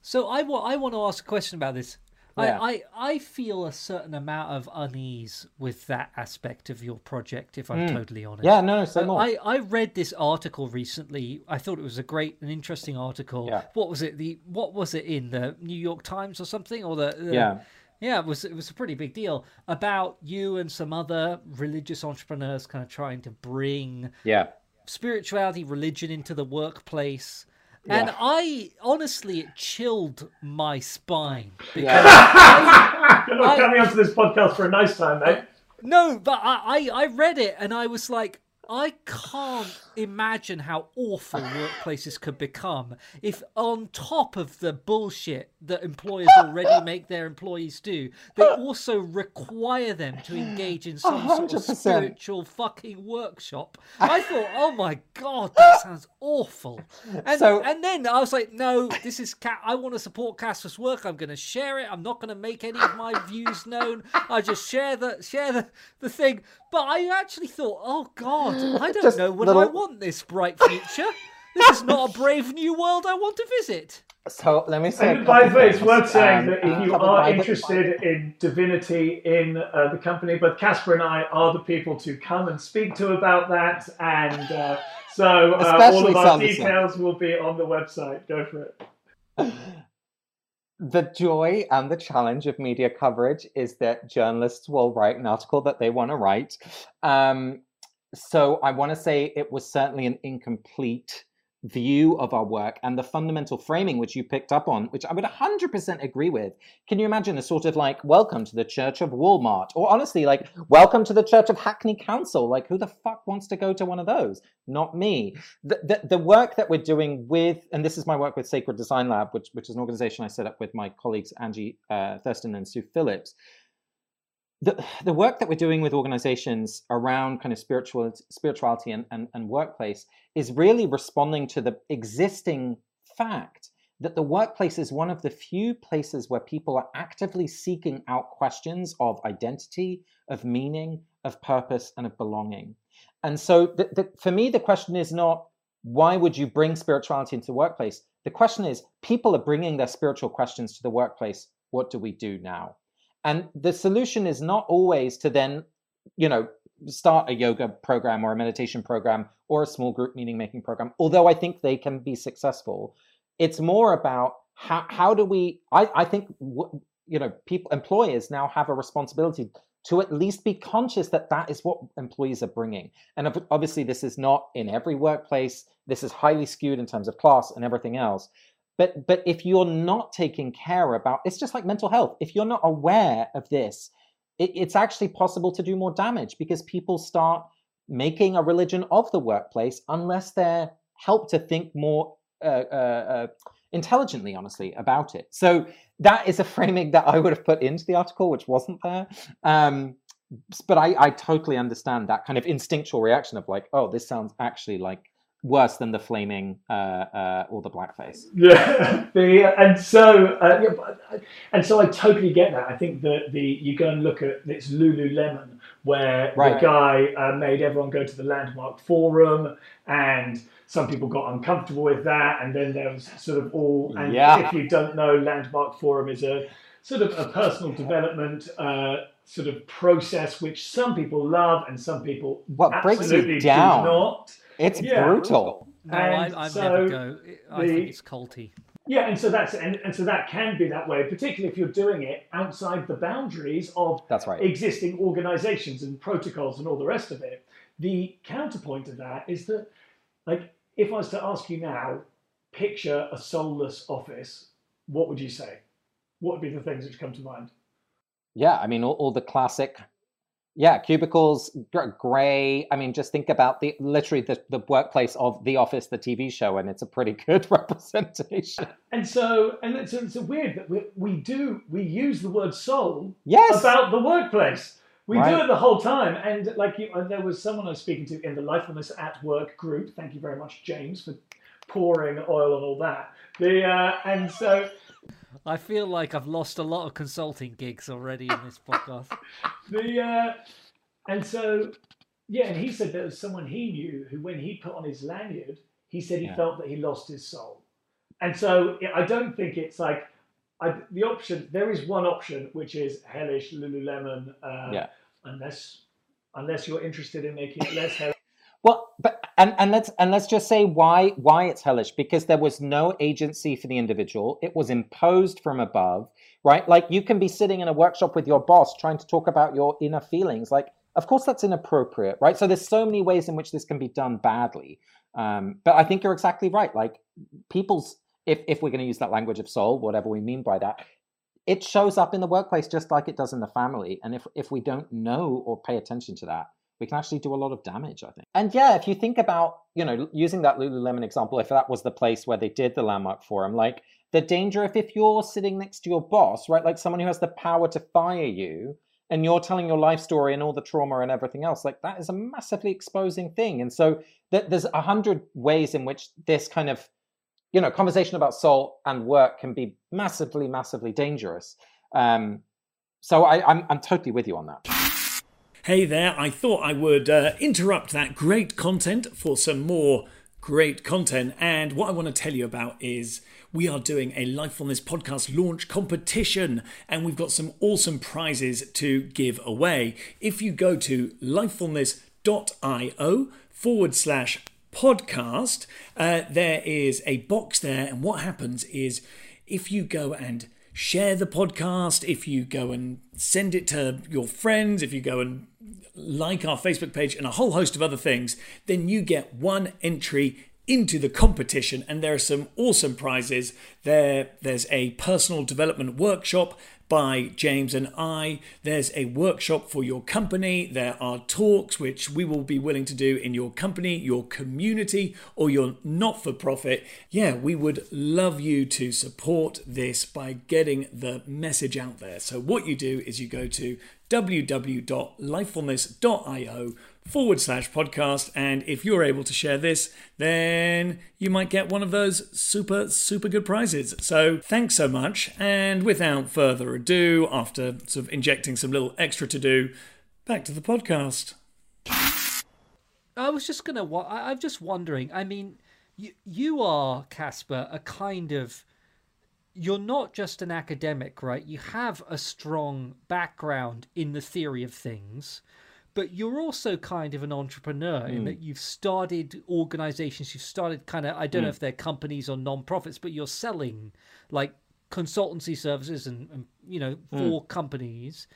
So I I want to ask a question about this. Yeah. I, I, I feel a certain amount of unease with that aspect of your project, if I'm Mm. totally honest. Yeah, no, more. I, I read this article recently. I thought it was a great and interesting article. Yeah. What was it? The what was it in the New York Times or something? Or the, the yeah, yeah, it was it was a pretty big deal about you and some other religious entrepreneurs kind of trying to bring yeah, spirituality, religion into the workplace. And Yeah. I honestly, it chilled my spine. (laughs) Because, yeah. You're not coming onto this podcast for a nice time, mate. no, but I, I, I read it and I was like, I can't imagine how awful workplaces could become if, on top of the bullshit that employers already make their employees do, they also require them to engage in some sort of 100%. spiritual fucking workshop. I thought, oh my god, that sounds awful. And, So- and then I was like, no, this is Cat. I want to support Casper's work. I'm going to share it. I'm not going to make any of my views known. I just share the share the, the thing. But I actually thought, oh god, I don't Just know whether I little- want this bright future. This is not a (laughs) brave new world I want to visit. So let me say. And by the way, it's things, worth saying um, that if you are by the- interested in divinity in uh, the company, but Casper and I are the people to come and speak to about that. And uh, so uh, all Especially of our Sanderson. details will be on the website. Go for it. the joy and the challenge of media coverage is that journalists will write an article that they want to write. Um, so I want to say it was certainly an incomplete view of our work and the fundamental framing which you picked up on, which I would 100% agree with. Can you imagine a sort of like, welcome to the Church of Walmart? Or honestly, like, welcome to the Church of Hackney Council? Like, who the fuck wants to go to one of those? Not me. The, the, the work that we're doing with, and this is my work with Sacred Design Lab, which, which is an organization I set up with my colleagues Angie uh, Thurston and Sue Phillips the, the work that we're doing with organizations around kind of spiritual spirituality and, and, and workplace is really responding to the existing fact that the workplace is one of the few places where people are actively seeking out questions of identity, of meaning, of purpose, and of belonging. And so, the, the, for me, the question is not why would you bring spirituality into the workplace? The question is people are bringing their spiritual questions to the workplace. What do we do now? And the solution is not always to then, you know, start a yoga program or a meditation program or a small group meaning making program, although I think they can be successful. It's more about how, how do we, I, I think, you know, people, employers now have a responsibility to at least be conscious that that is what employees are bringing. And obviously, this is not in every workplace. This is highly skewed in terms of class and everything else but but if you're not taking care about it's just like mental health. If you're not aware of this it, it's actually possible to do more damage because people start making a religion of the workplace unless they're helped to think more uh, uh, uh, intelligently honestly about it. So that is a framing that i would have put into the article which wasn't there. Um, but I, I totally understand that kind of instinctual reaction of like oh this sounds actually like worse than the flaming uh, uh, or the blackface. Yeah, (laughs) the, and so uh, yeah, but, and so I totally get that. I think that the you go and look at it's Lululemon, where Right. the guy uh, made everyone go to the landmark forum, and some people got uncomfortable with that, and then there was sort of all. And Yeah. if you don't know, landmark forum is a sort of a personal development. Uh, Sort of process which some people love and some people What breaks you absolutely down? do not. It's Yeah. brutal. No, And I, I've so never go. I the- think it's culty. Yeah, and so that's and, and so that can be that way, particularly if you're doing it outside the boundaries of That's right. existing organizations and protocols and all the rest of it. The counterpoint to that is that, like, if I was to ask you now, picture a soulless office, what would you say? What would be the things which come to mind? Yeah, I mean, all, all the classic, yeah, cubicles, gray. I mean, just think about the literally the, the workplace of The Office, the TV show, and it's a pretty (laughs) good representation. And so, and it's, it's weird that we, we do we use the word soul Yes. about the workplace. We do it the whole time, and like you, uh, there was someone I was speaking to in the Lifefulness at Work group. Thank you very much, James, for pouring oil on all that. The uh, and so I feel like I've lost a lot of consulting gigs already in this podcast. (laughs) the uh, and so yeah, and he said there was someone he knew who, when he put on his lanyard, he said he Yeah. felt that he lost his soul. And so I don't think it's like I, the option. There is one option which is hellish Lululemon. Uh, Yeah. Unless unless you're interested in making it less hellish. Well, but and, and let's and let's just say why why it's hellish because there was no agency for the individual. It was imposed from above, right? Like you can be sitting in a workshop with your boss trying to talk about your inner feelings. Like, of course, that's inappropriate, right? So there's so many ways in which this can be done badly. Um, but I think you're exactly right. Like people's if if we're going to use that language of soul, whatever we mean by that, it shows up in the workplace just like it does in the family. And if if we don't know or pay attention to that, we can actually do a lot of damage, I think. And yeah, if you think about, you know, using that Lululemon example, if that was the place where they did the landmark forum, like the danger if if you're sitting next to your boss, right, like someone who has the power to fire you, and you're telling your life story and all the trauma and everything else, like that is a massively exposing thing. And so th- there's a hundred ways in which this kind of, you know, conversation about soul and work can be massively, massively dangerous. Um, so I, I'm, I'm totally with you on that. Hey there, I thought I would uh, interrupt that great content for some more great content. And what I want to tell you about is we are doing a Lifefulness podcast launch competition, and we've got some awesome prizes to give away. If you go to lifefulness.io forward slash podcast, uh, there is a box there, and what happens is if you go and share the podcast, if you go and send it to your friends, if you go and like our Facebook page, and a whole host of other things, then you get one entry into the competition. And there are some awesome prizes. There there's a personal development workshop by James and I. There's a workshop for your company. There are talks which we will be willing to do in your company, your community, or your not for profit. Yeah, we would love you to support this by getting the message out there. So, what you do is you go to www.lifefulness.io forward slash podcast. And if you're able to share this, then you might get one of those super, super good prizes. So thanks so much. And without further ado, after sort of injecting some little extra to do, back to the podcast. I was just gonna. I'm just wondering. I mean, you you are Casper, a kind of. You're not just an academic, right? You have a strong background in the theory of things but you're also kind of an entrepreneur mm. in hmm. that you've started organizations, you've started kind of, I don't mm. know hmm. if they're companies or non-profits, but you're selling like consultancy services and, and you know, hmm. for mm. companies.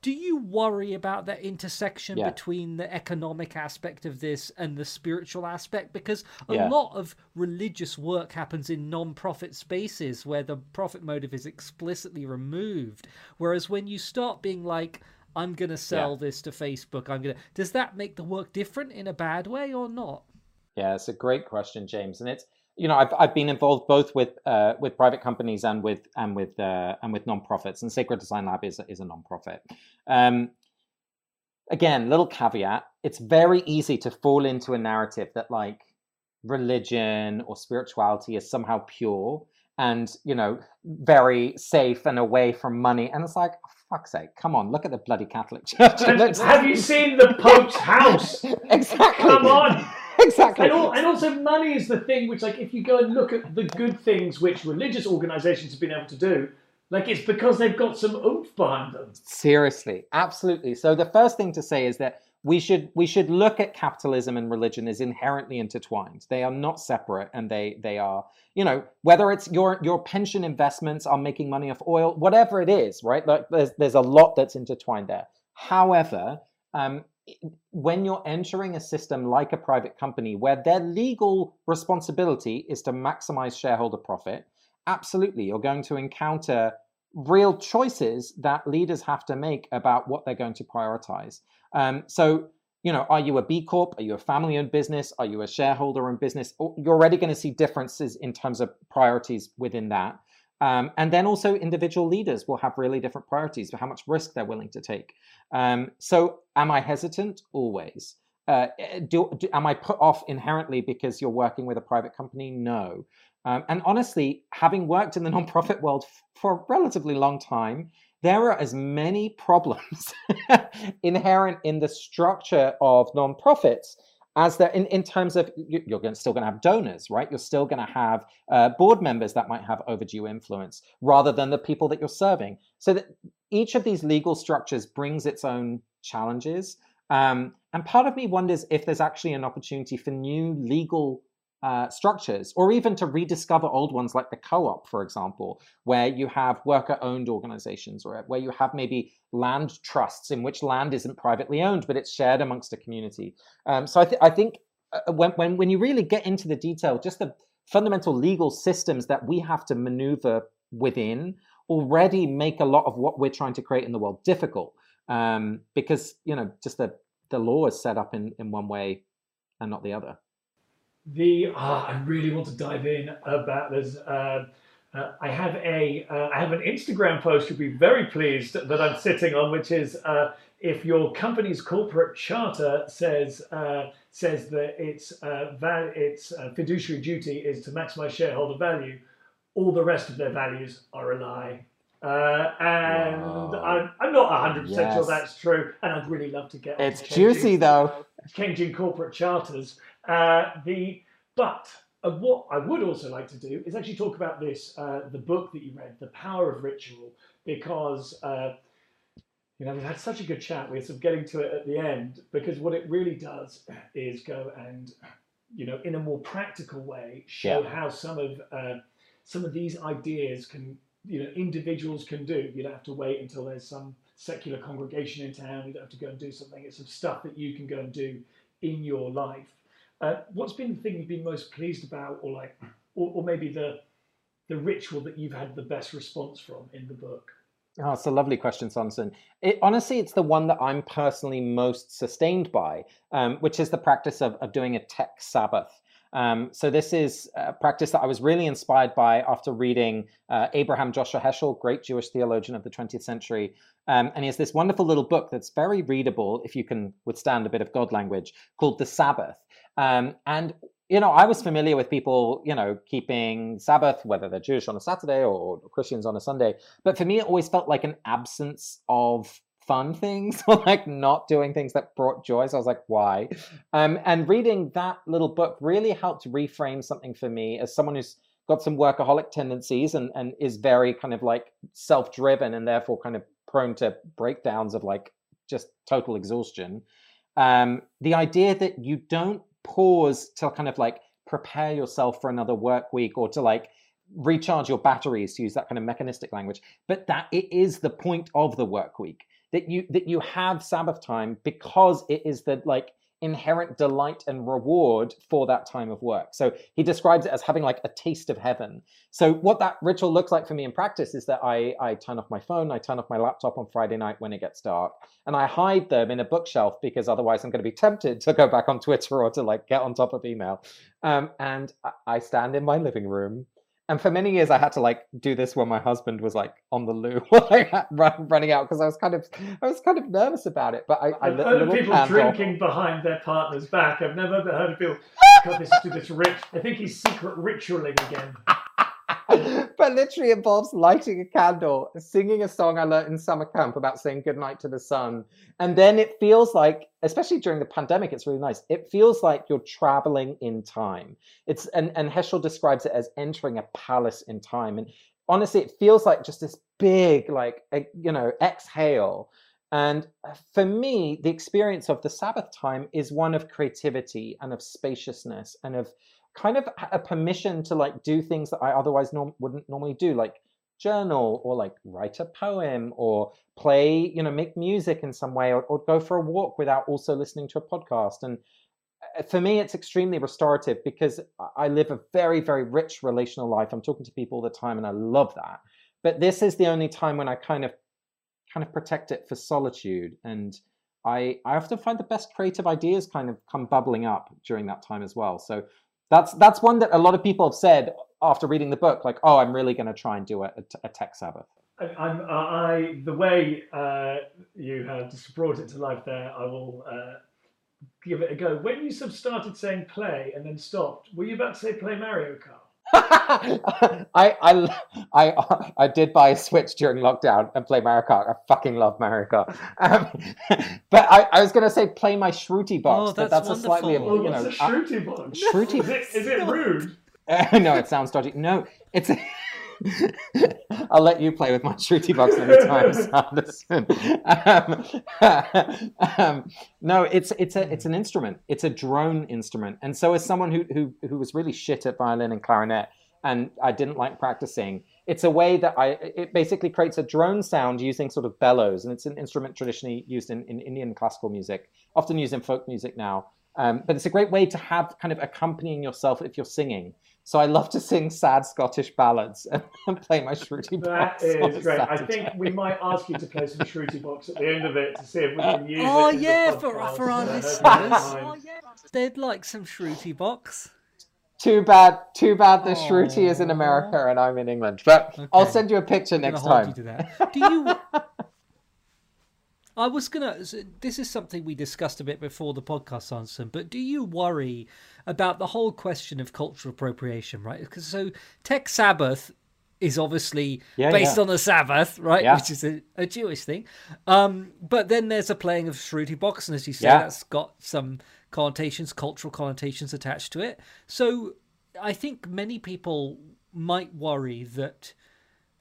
Do you worry about that intersection yeah. between the economic aspect of this and the spiritual aspect? Because a yeah. lot of religious work happens in non-profit spaces where the profit motive is explicitly removed. Whereas when you start being like, I'm going to sell yeah. this to Facebook. I'm going to. Does that make the work different in a bad way or not? Yeah, it's a great question, James, and it's you know I've I've been involved both with uh, with private companies and with and with uh, and with nonprofits, and Sacred Design Lab is is a nonprofit. Um, again, little caveat: it's very easy to fall into a narrative that like religion or spirituality is somehow pure and you know very safe and away from money, and it's like fuck's sake, come on, look at the bloody Catholic (laughs) Church. Have you seen the (laughs) Pope's house? exactly. Come on. (laughs) exactly. And, all, and, also, money is the thing which, like, if you go and look at the good things which religious organizations have been able to do, like, it's because they've got some oomph behind them. Seriously, absolutely. So, the first thing to say is that we should we should look at capitalism and religion as inherently intertwined. They are not separate, and they they are you know whether it's your your pension investments are making money off oil, whatever it is, right? Like there's there's a lot that's intertwined there. However, um, when you're entering a system like a private company where their legal responsibility is to maximize shareholder profit, absolutely you're going to encounter real choices that leaders have to make about what they're going to prioritize. Um, so, you know, are you a B Corp? Are you a family owned business? Are you a shareholder in business? You're already going to see differences in terms of priorities within that. Um, and then also individual leaders will have really different priorities for how much risk they're willing to take. Um, so, am I hesitant? Always. Uh, do, do, am I put off inherently because you're working with a private company? No. Um, and honestly, having worked in the (laughs) nonprofit world for a relatively long time, there are as many problems (laughs) inherent in the structure of nonprofits as there in, in terms of you're going, still going to have donors right? You're still going to have uh, board members that might have overdue influence rather than the people that you're serving. So that each of these legal structures brings its own challenges um, and part of me wonders if there's actually an opportunity for new legal uh, structures, or even to rediscover old ones like the co op, for example, where you have worker owned organizations, or where you have maybe land trusts in which land isn't privately owned, but it's shared amongst a community. Um, so I, th- I think uh, when, when, when you really get into the detail, just the fundamental legal systems that we have to maneuver within already make a lot of what we're trying to create in the world difficult. Um, because, you know, just the the law is set up in, in one way and not the other. The ah, I really want to dive in about this. Uh, uh, I have a uh, I have an Instagram post you'll be very pleased that I'm sitting on, which is uh, if your company's corporate charter says uh, says that its uh, val- its uh, fiduciary duty is to maximize shareholder value, all the rest of their values are a lie. Uh, and Wow. I'm, I'm not 100% sure that's true, and I'd really love to get on It's to changing- juicy though. changing corporate charters. Uh, the but uh, what I would also like to do is actually talk about this uh, the book that you read, The Power of Ritual, because uh, you know we've had such a good chat. We're sort of getting to it at the end because what it really does is go and you know in a more practical way show Yeah. how some of uh, some of these ideas can you know individuals can do. You don't have to wait until there's some secular congregation in town. You don't have to go and do something. It's some stuff that you can go and do in your life. Uh, what's been the thing you've been most pleased about, or like, or, or maybe the the ritual that you've had the best response from in the book? Oh, it's a lovely question, Sanderson. It, honestly, it's the one that I'm personally most sustained by, um, which is the practice of, of doing a tech Sabbath. Um, so this is a practice that I was really inspired by after reading uh, Abraham Joshua Heschel, great Jewish theologian of the 20th century. Um, and he has this wonderful little book that's very readable if you can withstand a bit of God language called The Sabbath. Um, and you know, I was familiar with people, you know, keeping Sabbath, whether they're Jewish on a Saturday or Christians on a Sunday. But for me, it always felt like an absence of fun things or (laughs) like not doing things that brought joy. So I was like, why? Um, and reading that little book really helped reframe something for me as someone who's got some workaholic tendencies and, and is very kind of like self driven and therefore kind of prone to breakdowns of like just total exhaustion. Um, the idea that you don't pause to kind of like prepare yourself for another work week or to like recharge your batteries to use that kind of mechanistic language. But that it is the point of the work week that you that you have sabbath time because it is the like inherent delight and reward for that time of work. So he describes it as having like a taste of heaven. So what that ritual looks like for me in practice is that i i turn off my phone i turn off my laptop on friday night when it gets dark and i hide them in a bookshelf because otherwise i'm going to be tempted to go back on twitter or to like get on top of email. Um, and I- i stand in my living room and for many years, I had to like do this when my husband was like on the loo, like (laughs) running out because I was kind of, I was kind of nervous about it. But I, I I've heard of people drinking behind their partner's back. I've never heard of people. (laughs) God, this do this rich. I think he's secret ritualing again. (laughs) but literally involves lighting a candle, singing a song I learned in summer camp about saying goodnight to the sun. And then it feels like, especially during the pandemic, it's really nice. It feels like you're traveling in time. It's and, and Heschel describes it as entering a palace in time. And honestly, it feels like just this big, like you know, exhale. And for me, the experience of the Sabbath time is one of creativity and of spaciousness and of kind of a permission to like do things that I otherwise norm- wouldn't normally do, like journal or like write a poem or play, you know, make music in some way or, or go for a walk without also listening to a podcast. And uh, for me, it's extremely restorative because I- I live a very, very rich relational life. I'm talking to people all the time and I love that. But this is the only time when I kind of kind of protect it for solitude and I, I often find the best creative ideas kind of come bubbling up during that time as well. So that's that's one that a lot of people have said after reading the book, like, "Oh, I'm really going to try and do a, a tech Sabbath." I, I'm, I the way uh, you have just brought it to life there. I will uh, give it a go. When you started saying play and then stopped, were you about to say play Mario Kart? I, I I I did buy a Switch during lockdown and play Mario Kart. I fucking love Mario Kart. Um, but I, I was going to say play my Shruti box, Oh, but that's that's a slightly wonderful. Oh, you know. a shruti box? Shruti (laughs) Is it, is it rude? Uh, (laughs) no, it sounds dodgy. No, it's. (laughs) I'll let you play with my Shruti box anytime, Sanderson. (laughs) Um, (laughs) um, no, it's it's a it's an instrument. It's a drone instrument, and so as someone who who who was really shit at violin and clarinet, and I didn't like practicing, it's a way that I it basically creates a drone sound using sort of bellows, and it's an instrument traditionally used in, in Indian classical music, often used in folk music now. Um, but it's a great way to have kind of accompanying yourself if you're singing. So I love to sing sad Scottish ballads and (laughs) play my Shruti box. That is great. I think we might ask you to play some Shruti box at the end of it to see if we can use oh, it. Oh yeah, for, for our (laughs) listeners. oh, yeah. They'd like some Shruti box. Too bad, too bad the Shruti is in America and I'm in England. But okay. I'll send you a picture I'm next time. You do you (laughs) I was gonna. This is something we discussed a bit before the podcast, Sanderson. But do you worry about the whole question of cultural appropriation? Right? Because so Tech Sabbath is obviously yeah, based yeah. on the Sabbath, right? Yeah. Which is a, a Jewish thing. Um, but then there's a playing of Shruti Box, and as you say, that's got some connotations, cultural connotations attached to it. So I think many people might worry that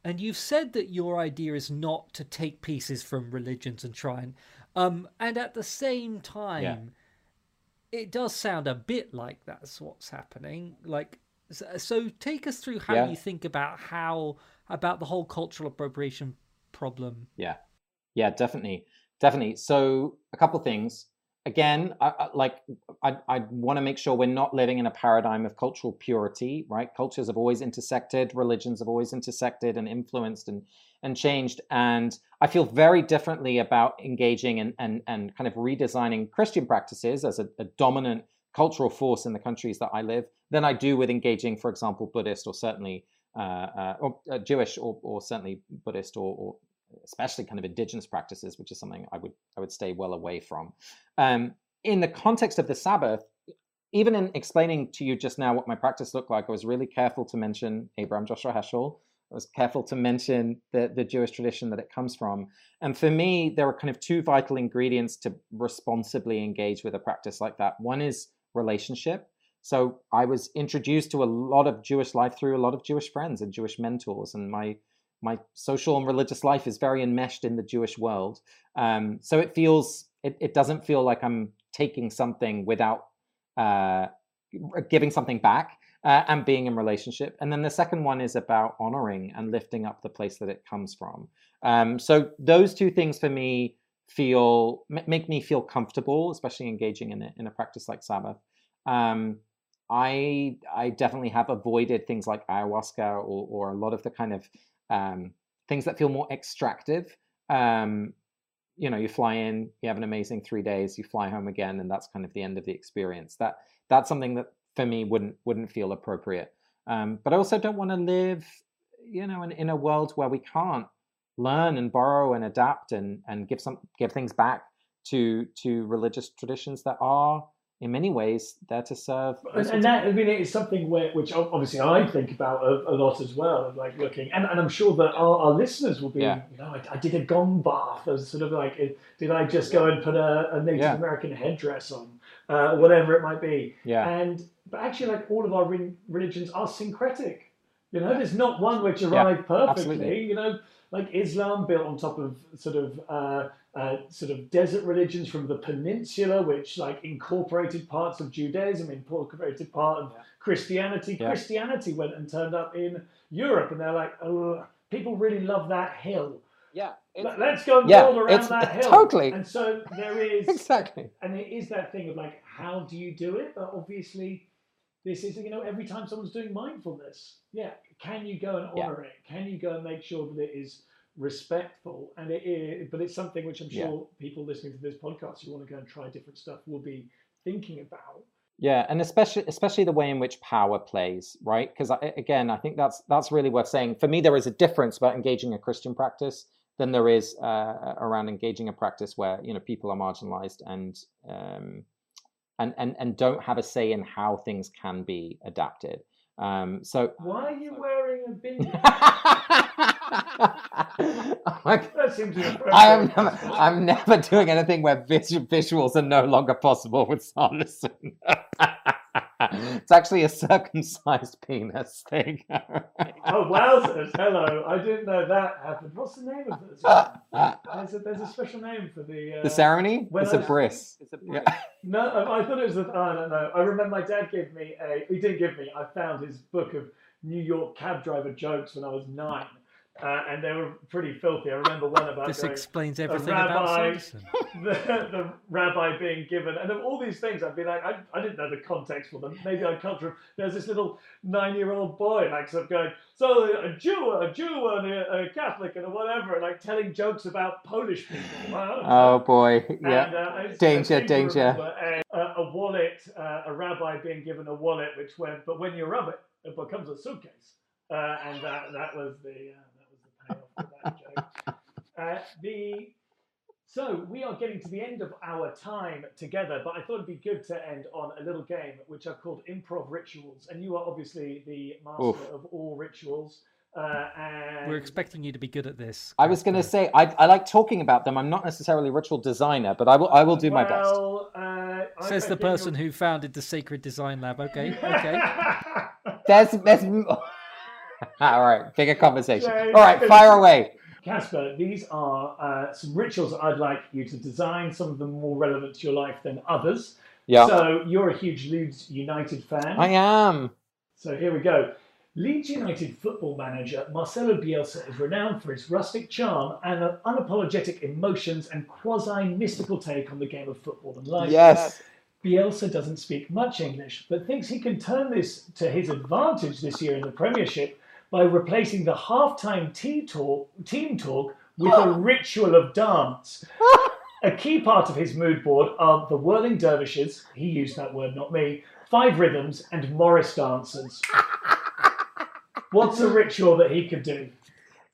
and you've said that your idea is not to take pieces from religions and try and um and at the same time yeah. it does sound a bit like that's what's happening. Like so take us through how yeah. you think about how about the whole cultural appropriation problem. Yeah. Yeah definitely. Definitely. So a couple things again, I, I, like I, I want to make sure we're not living in a paradigm of cultural purity, right? Cultures have always intersected, religions have always intersected and influenced and and changed. And I feel very differently about engaging and and and kind of redesigning Christian practices as a, a dominant cultural force in the countries that I live than I do with engaging, for example, Buddhist or certainly uh, uh, or uh, Jewish or, or certainly Buddhist or, or especially kind of indigenous practices, which is something I would I would stay well away from. Um, in the context of the Sabbath, even in explaining to you just now what my practice looked like, I was really careful to mention Abraham Joshua Heschel. I was careful to mention the, the Jewish tradition that it comes from. And for me, there are kind of two vital ingredients to responsibly engage with a practice like that. One is relationship. So I was introduced to a lot of Jewish life through a lot of Jewish friends and Jewish mentors. And my my social and religious life is very enmeshed in the Jewish world. Um, so it feels it, it doesn't feel like I'm taking something without uh, giving something back uh, and being in relationship. And then the second one is about honoring and lifting up the place that it comes from. Um, so those two things for me feel make me feel comfortable, especially engaging in a, in a practice like Sabbath. Um, I I definitely have avoided things like ayahuasca or, or a lot of the kind of um, things that feel more extractive. Um, you know, you fly in, you have an amazing three days, you fly home again, and that's kind of the end of the experience. That that's something that for me wouldn't wouldn't feel appropriate. Um, but I also don't want to live, you know, in, in a world where we can't learn and borrow and adapt and and give some give things back to to religious traditions that are in many ways there to serve. And, and that, I mean, it's something where, which obviously I think about a, a lot as well, of like looking, and, and I'm sure that our, our listeners will be, yeah. you know, I, I, did a gong bath, as sort of like, did I just go and put a, a Native yeah. American headdress on, uh, whatever it might be. Yeah. And, but actually, like all of our re- religions are syncretic. You know, there's not one which arrived yeah, perfectly. Absolutely. You know, like Islam built on top of sort of uh, uh, sort of desert religions from the peninsula, which like incorporated parts of Judaism, incorporated part of yeah. Christianity. Yeah. Christianity went and turned up in Europe, and they're like, oh, people really love that hill. Yeah. Let's go and yeah, build around that (laughs) hill. Totally. And so there is (laughs) exactly, and it is that thing of like, how do you do it? But obviously, this is you know every time someone's doing mindfulness, yeah, can you go and honor yeah. it? Can you go and make sure that it is respectful and it is but it's something which i'm sure yeah. people listening to this podcast who want to go and try different stuff will be thinking about yeah and especially especially the way in which power plays right because again i think that's that's really worth saying for me there is a difference about engaging a christian practice than there is uh, around engaging a practice where you know people are marginalized and um, and and and don't have a say in how things can be adapted um, so why are you wearing a beanie (laughs) seems I am never, I'm never doing anything where vis- visuals are no longer possible with Sanderson. (laughs) (laughs) it's actually a circumcised (laughs) penis thing. oh, wowzers. Hello. I didn't know that happened. What's the name of it? There's a, there's a special name for the... Uh, the ceremony? It's a, bris. It's a bris. Yeah. (laughs) No, I thought it was... A, I don't know. I remember my dad gave me a... He didn't give me. I found his book of New York cab driver jokes when I was nine uh, and they were pretty filthy. I remember one about This going, explains everything about rabbi- Sanderson. (laughs) the, the rabbi being given, and of all these things, I'd be like, I, I didn't know the context for them. Maybe I come from. There's this little nine-year-old boy, like, sort of going, so a Jew, a Jew, and a, a Catholic, and a whatever, and like telling jokes about Polish people. (laughs) Wow. Oh boy, And, yeah. uh, I- I Danger, seem danger. remember A, a, a wallet, uh, a rabbi being given a wallet, which when, but when you rub it, it becomes a suitcase, uh, and that that was the uh, that the that joke. Uh, the so we are getting to the end of our time together, but I thought it'd be good to end on a little game which I've called improv rituals, and you are obviously the master Oof. of all rituals. Uh, and We're expecting you to be good at this. I was going to say I, I like talking about them. I'm not necessarily a ritual designer, but I will I will do my best. Uh, Says the think you're- person who founded the Sacred Design Lab. Okay, okay. (laughs) There's there's (laughs) all right, bigger conversation. James. All right, fire away. Casper, these are uh, some rituals that I'd like you to design, some of them more relevant to your life than others. Yeah, So, you're a huge Leeds United fan. I am. So, here we go. Leeds United football manager Marcelo Bielsa is renowned for his rustic charm and an unapologetic emotions and quasi mystical take on the game of football and life. Yes. Bielsa doesn't speak much English, but thinks he can turn this to his advantage this year in the Premiership by replacing the halftime tea talk, team talk with a oh. ritual of dance. (laughs) A key part of his mood board are the whirling dervishes, he used that word, not me, five rhythms, and Morris dancers. (laughs) What's a ritual that he could do?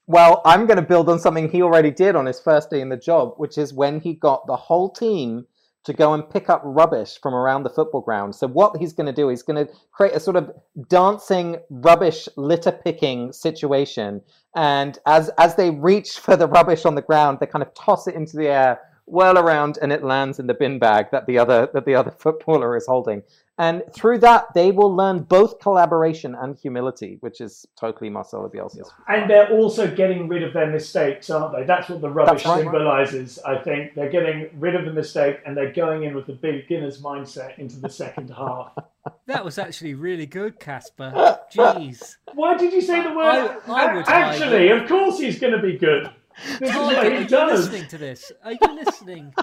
Well, I'm going to build on something he already did on his first day in the job, which is when he got the whole team to go and pick up rubbish from around the football ground. So what he's going to do, he's going to create a sort of dancing rubbish litter picking situation, and as as they reach (laughs) for the rubbish on the ground, they kind of toss it into the air, whirl around, and it lands in the bin bag that the other that the other (laughs) footballer is holding. And through that, they will learn both collaboration and humility, which is totally Marcelo Bielsa's. And they're also getting rid of their mistakes, aren't they? That's what the rubbish right. symbolizes, I think. They're getting rid of the mistake and they're going in with the beginner's mindset into the second half. (laughs) That was actually really good, Casper. (laughs) Jeez. Why did you say the word? I- I would Actually, of course he's going to be good. This is are you listening to this? Are you listening,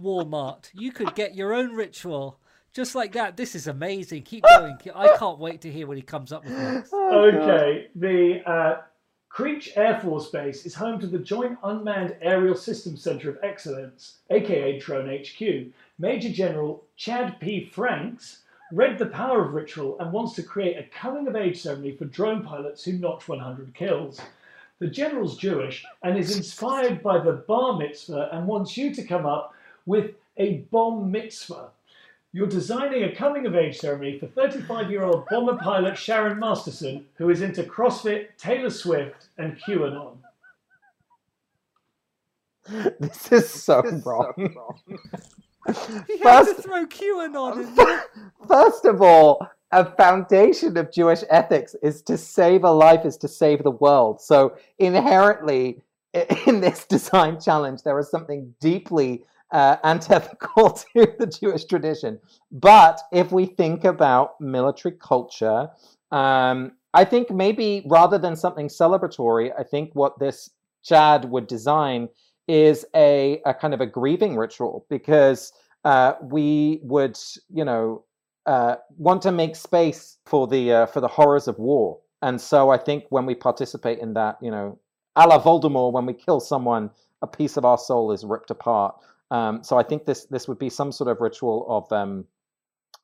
Walmart? You could get your own ritual just like that. This is amazing. Keep going. I can't wait to hear what he comes up with next. Okay, the uh, Creech Air Force Base is home to the Joint Unmanned Aerial Systems Center of Excellence, aka Drone HQ. Major General Chad P. Franks read the power of ritual and wants to create a coming of age ceremony for drone pilots who notch 100 kills. The general's Jewish and is inspired by the bar mitzvah and wants you to come up with a bomb mitzvah. You're designing a coming of age ceremony for 35 year old bomber pilot Sharon Masterson, who is into CrossFit, Taylor Swift, and QAnon. (laughs) This is so wrong. (laughs) He had to throw QAnon in (laughs) there. First of all, a foundation of Jewish ethics is to save a life, is to save the world. So inherently, (laughs) in this design challenge, there is something deeply uh, antithetical (laughs) to the Jewish tradition. But if we think about military culture, um, I think maybe rather than something celebratory, I think what this Chad would design is a, a kind of a grieving ritual because uh, we would, you know, uh, want to make space for the uh, for the horrors of war. And so I think when we participate in that, you know, a la Voldemort, when we kill someone, a piece of our soul is ripped apart. Um, so I think this this would be some sort of ritual of um,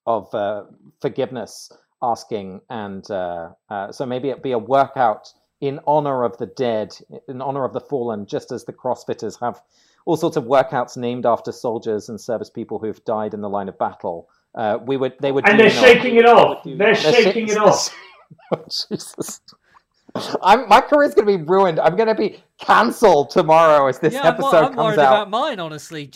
of uh, forgiveness, asking, and uh, uh, so maybe it'd be a workout in honor of the dead, in honor of the fallen, just as the CrossFitters have all sorts of workouts named after soldiers and service people who've died in the line of battle. Uh, we would, they would, And they're shaking it (laughs) off. do- They're shaking it off. Oh, Jesus. I'm, my career's going to be ruined. I'm going to be cancelled tomorrow as this yeah, I'm, episode wor- I'm comes worried out. about mine, honestly.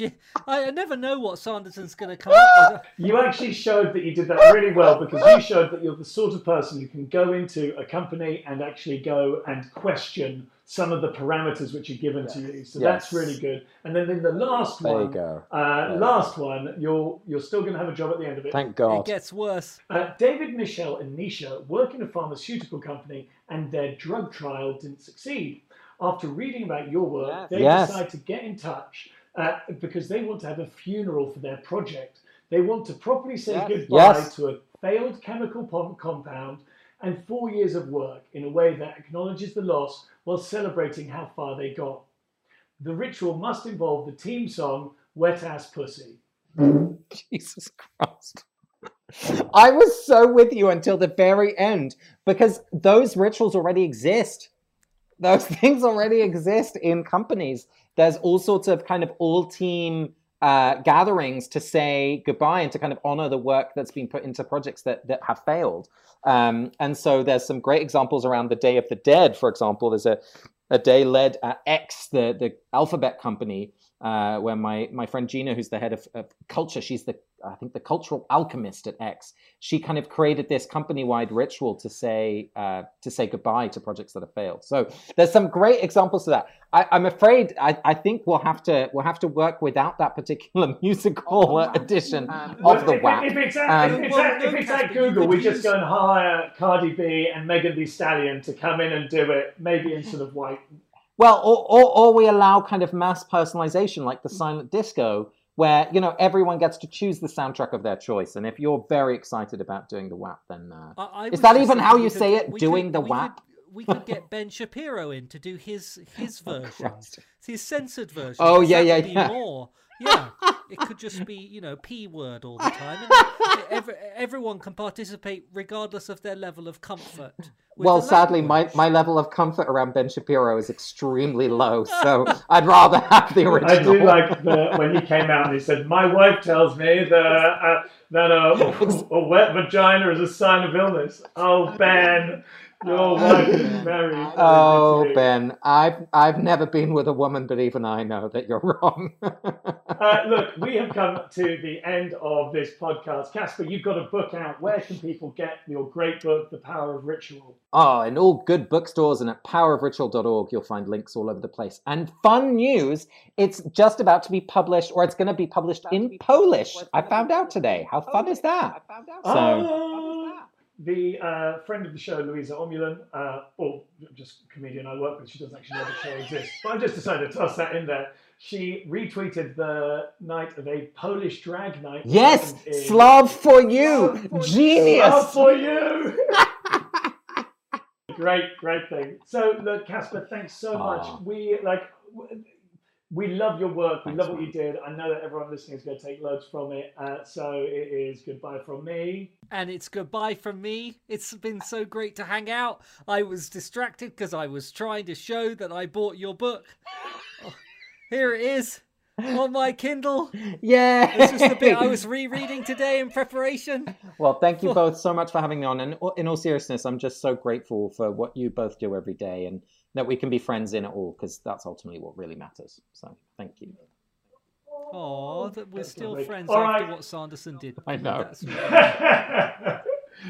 I, I never know what Sanderson's going to come up with. (laughs) You actually showed that you did that really well because you showed that you're the sort of person who can go into a company and actually go and question some of the parameters which are given to you. So that's really good. And then in the last There one, you go. Uh, Yeah. last one, you're you're still going to have a job at the end of it. Thank God. It gets worse. Uh, David, Michelle, and Nisha work in a pharmaceutical company, and their drug trial didn't succeed. After reading about your work, Yes. they Yes. decide to get in touch uh, because they want to have a funeral for their project. They want to properly say Yes. goodbye Yes. to a failed chemical pom- compound and four years of work in a way that acknowledges the loss while celebrating how far they got. The ritual must involve the team song Wet Ass Pussy. (laughs) Jesus Christ. I was so with you until the very end because those rituals already exist. Those (laughs) things already exist in companies. There's all sorts of kind of all team uh, gatherings to say goodbye and to kind of honor the work that's been put into projects that, that have failed. Um, and so there's some great examples around the Day of the Dead, for example. There's a, a day led at X, the, the alphabet company, uh, where my, my friend Gina, who's the head of, of culture, she's the I think the cultural alchemist at X. She kind of created this company-wide ritual to say uh, to say goodbye to projects that have failed. So there's some great examples of that. I, I'm afraid I, I think we'll have to we'll have to work without that particular (laughs) musical uh, edition of the if, WAP. If it's at, Um, if it's Well, at, if it's at Google, we just use- go and hire Cardi B and Megan Thee Stallion to come in and do it, maybe in sort of white. Well, or, or, or we allow kind of mass personalization like the silent disco, where you know everyone gets to choose the soundtrack of their choice. And if you're very excited about doing the WAP, then uh, I, I Is that even how you could- say it, doing could- the we WAP? Could, we could get Ben Shapiro in to do his his (laughs) version, Christ. his censored version. Oh yeah, yeah, yeah. More. Yeah, it could just be you know p word all the time, and every, everyone can participate regardless of their level of comfort. well, sadly, my, my level of comfort around Ben Shapiro is extremely low, so I'd rather have the original. I original. do like the, when he came out and he said, "My wife tells me that uh, that a, a wet vagina is a sign of illness." Oh, Ben, your wife is very. very Oh, good to you. Ben, I've I've never been with a woman, but even I know that you're (laughs) wrong. Uh, look, we have come to the end of this podcast. Casper, you've got a book out. Where can people get your great book, The Power of Ritual? Oh, in all good bookstores and at powerofritual.org, you'll find links all over the place. And fun news, it's just about to be published, or it's going to be published in Polish. I found out today. How fun is that? So, the uh, friend of the show, Luisa Omielan, uh, or just comedian I work with, she doesn't actually know the show exists, but I just decided to toss that in there. She retweeted the night of a Polish drag night. yes, Slav for you, Slav for- genius. Slav for you. (laughs) great, great thing. So, look, Casper, thanks so much. We like. W- We love your work. We Thanks, love what man. you did. I know that everyone listening is going to take loads from it. Uh, so it is goodbye from me. and it's goodbye from me. It's been so great to hang out. I was distracted because I was trying to show that I bought your book. Oh, (laughs) here it is on my Kindle. Yeah. This was the bit I was rereading today in preparation. Well, thank you (laughs) both so much for having me on. And in all seriousness, I'm just so grateful for what you both do every day and that we can be friends in at all because that's ultimately what really matters. So thank you. Oh, that we're still friends All after right. what Sanderson did. I know. (laughs)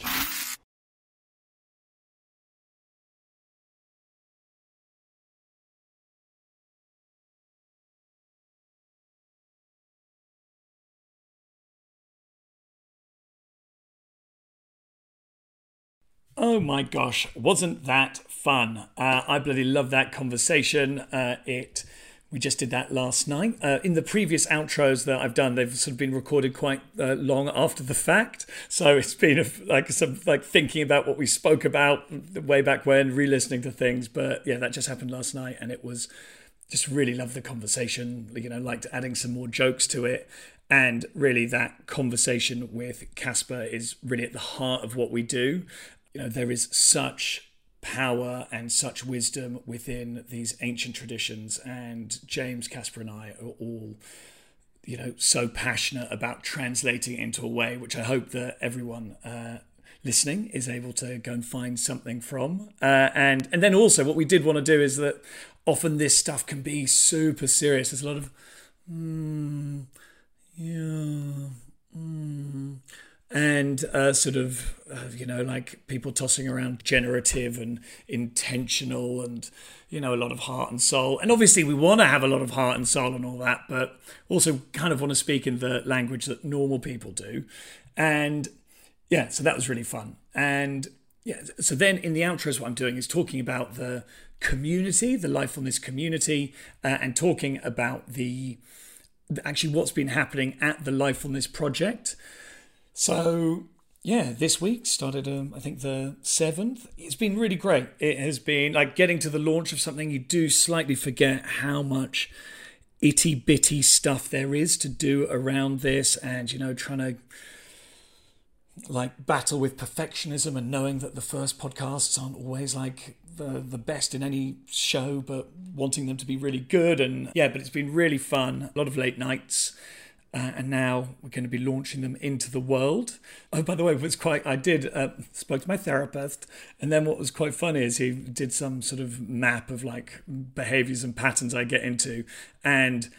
(laughs) Oh my gosh, wasn't that fun? Uh, I bloody love that conversation. Uh, it we just did that last night. Uh, in the previous outros that I've done, they've sort of been recorded quite uh, long after the fact, so it's been a, like some like thinking about what we spoke about way back when, re-listening to things. But yeah, that just happened last night, and it was just really loved the conversation. You know, liked adding some more jokes to it. And really, that conversation with Casper is really at the heart of what we do. You know, there is such power and such wisdom within these ancient traditions. And James, Casper, and I are all, you know, so passionate about translating it into a way which I hope that everyone uh, listening is able to go and find something from. Uh, and and then also, what we did want to do is that often this stuff can be super serious. There's a lot of, hmm, yeah. Mm. And uh, sort of, uh, you know, like people tossing around generative and intentional and, you know, a lot of heart and soul. And obviously, we want to have a lot of heart and soul and all that, but also kind of want to speak in the language that normal people do. And yeah, so that was really fun. And yeah, so then in the outros, what I'm doing is talking about the community, the Lifefulness community, uh, and talking about the actually what's been happening at the Lifefulness project. So yeah, this week started, um, I think, the 7th. It's been really great. It has been like getting to the launch of something, you do slightly forget how much itty bitty stuff there is to do around this and, you know, trying to like battle with perfectionism and knowing that the first podcasts aren't always like the the best in any show, but wanting them to be really good. And yeah, but it's been really fun. A lot of late nights. Uh, and now we're going to be launching them into the world. Oh, by the way, was quite I did uh, spoke to my therapist, and then what was quite funny is he did some sort of map of like behaviors and patterns I get into, and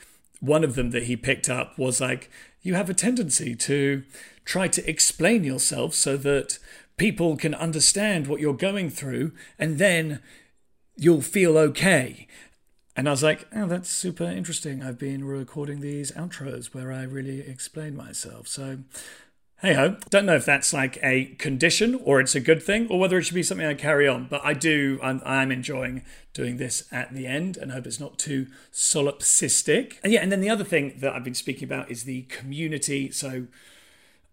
one of them that he picked up was like you have a tendency to try to explain yourself so that people can understand what you're going through and then you'll feel okay. And I was like, oh, that's super interesting. I've been recording these outros where I really explain myself. So, hey ho, don't know if that's like a condition or it's a good thing or whether it should be something I carry on. But I do, I'm, enjoying doing this at the end and hope it's not too solipsistic. And yeah, and then the other thing that I've been speaking about is the community. So,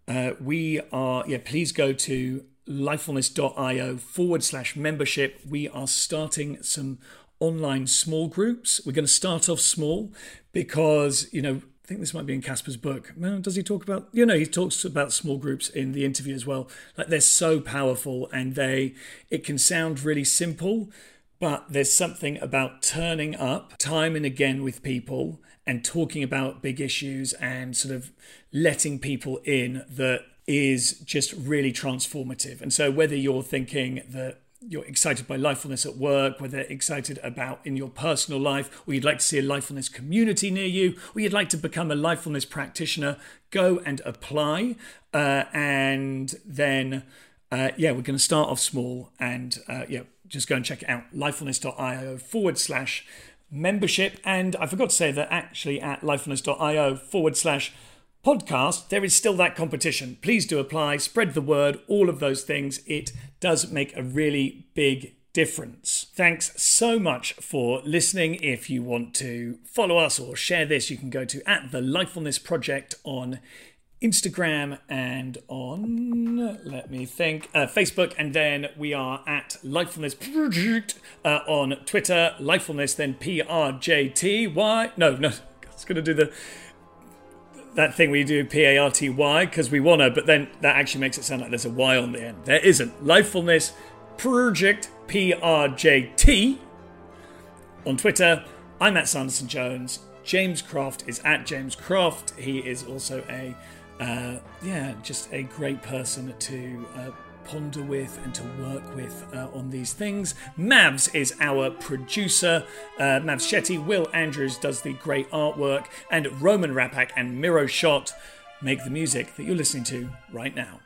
uh, we are, yeah, please go to lifefulness.io forward slash membership. We are starting some online small groups. We're going to start off small because, you know, I think this might be in Casper's book. Does he talk about? You know, he talks about small groups in the interview as well. Like they're so powerful, and they it can sound really simple, but there's something about turning up time and again with people and talking about big issues and sort of letting people in that is just really transformative. And so, whether you're thinking that you're excited by lifefulness at work, whether excited about in your personal life, or you'd like to see a lifefulness community near you, or you'd like to become a lifefulness practitioner, go and apply. Uh, and then, uh, yeah, we're going to start off small and, uh, yeah, just go and check it out lifefulness.io forward slash membership. And I forgot to say that actually at lifefulness.io forward slash podcast, there is still that competition. Please do apply, spread the word, all of those things. It does make a really big difference. Thanks so much for listening. If you want to follow us or share this, you can go to at the Lifefulness Project on Instagram and on, let me think, uh, Facebook, and then we are at Lifefulness Project uh, on Twitter. Lifefulness, then P R J T Y. No, no, I was going to do the that thing we do P A R T Y because we want to, but then that actually makes it sound like there's a Y on the end. There isn't. Lifefulness Project P R J T on Twitter. I'm at Sanderson Jones. James Croft is at James Croft. He is also a uh, yeah, just a great person to uh, ponder with and to work with uh, on these things. Mavs is our producer. Uh, Mavs Shetty, Will Andrews does the great artwork, and Roman Rappak and Miro Shot make the music that you're listening to right now.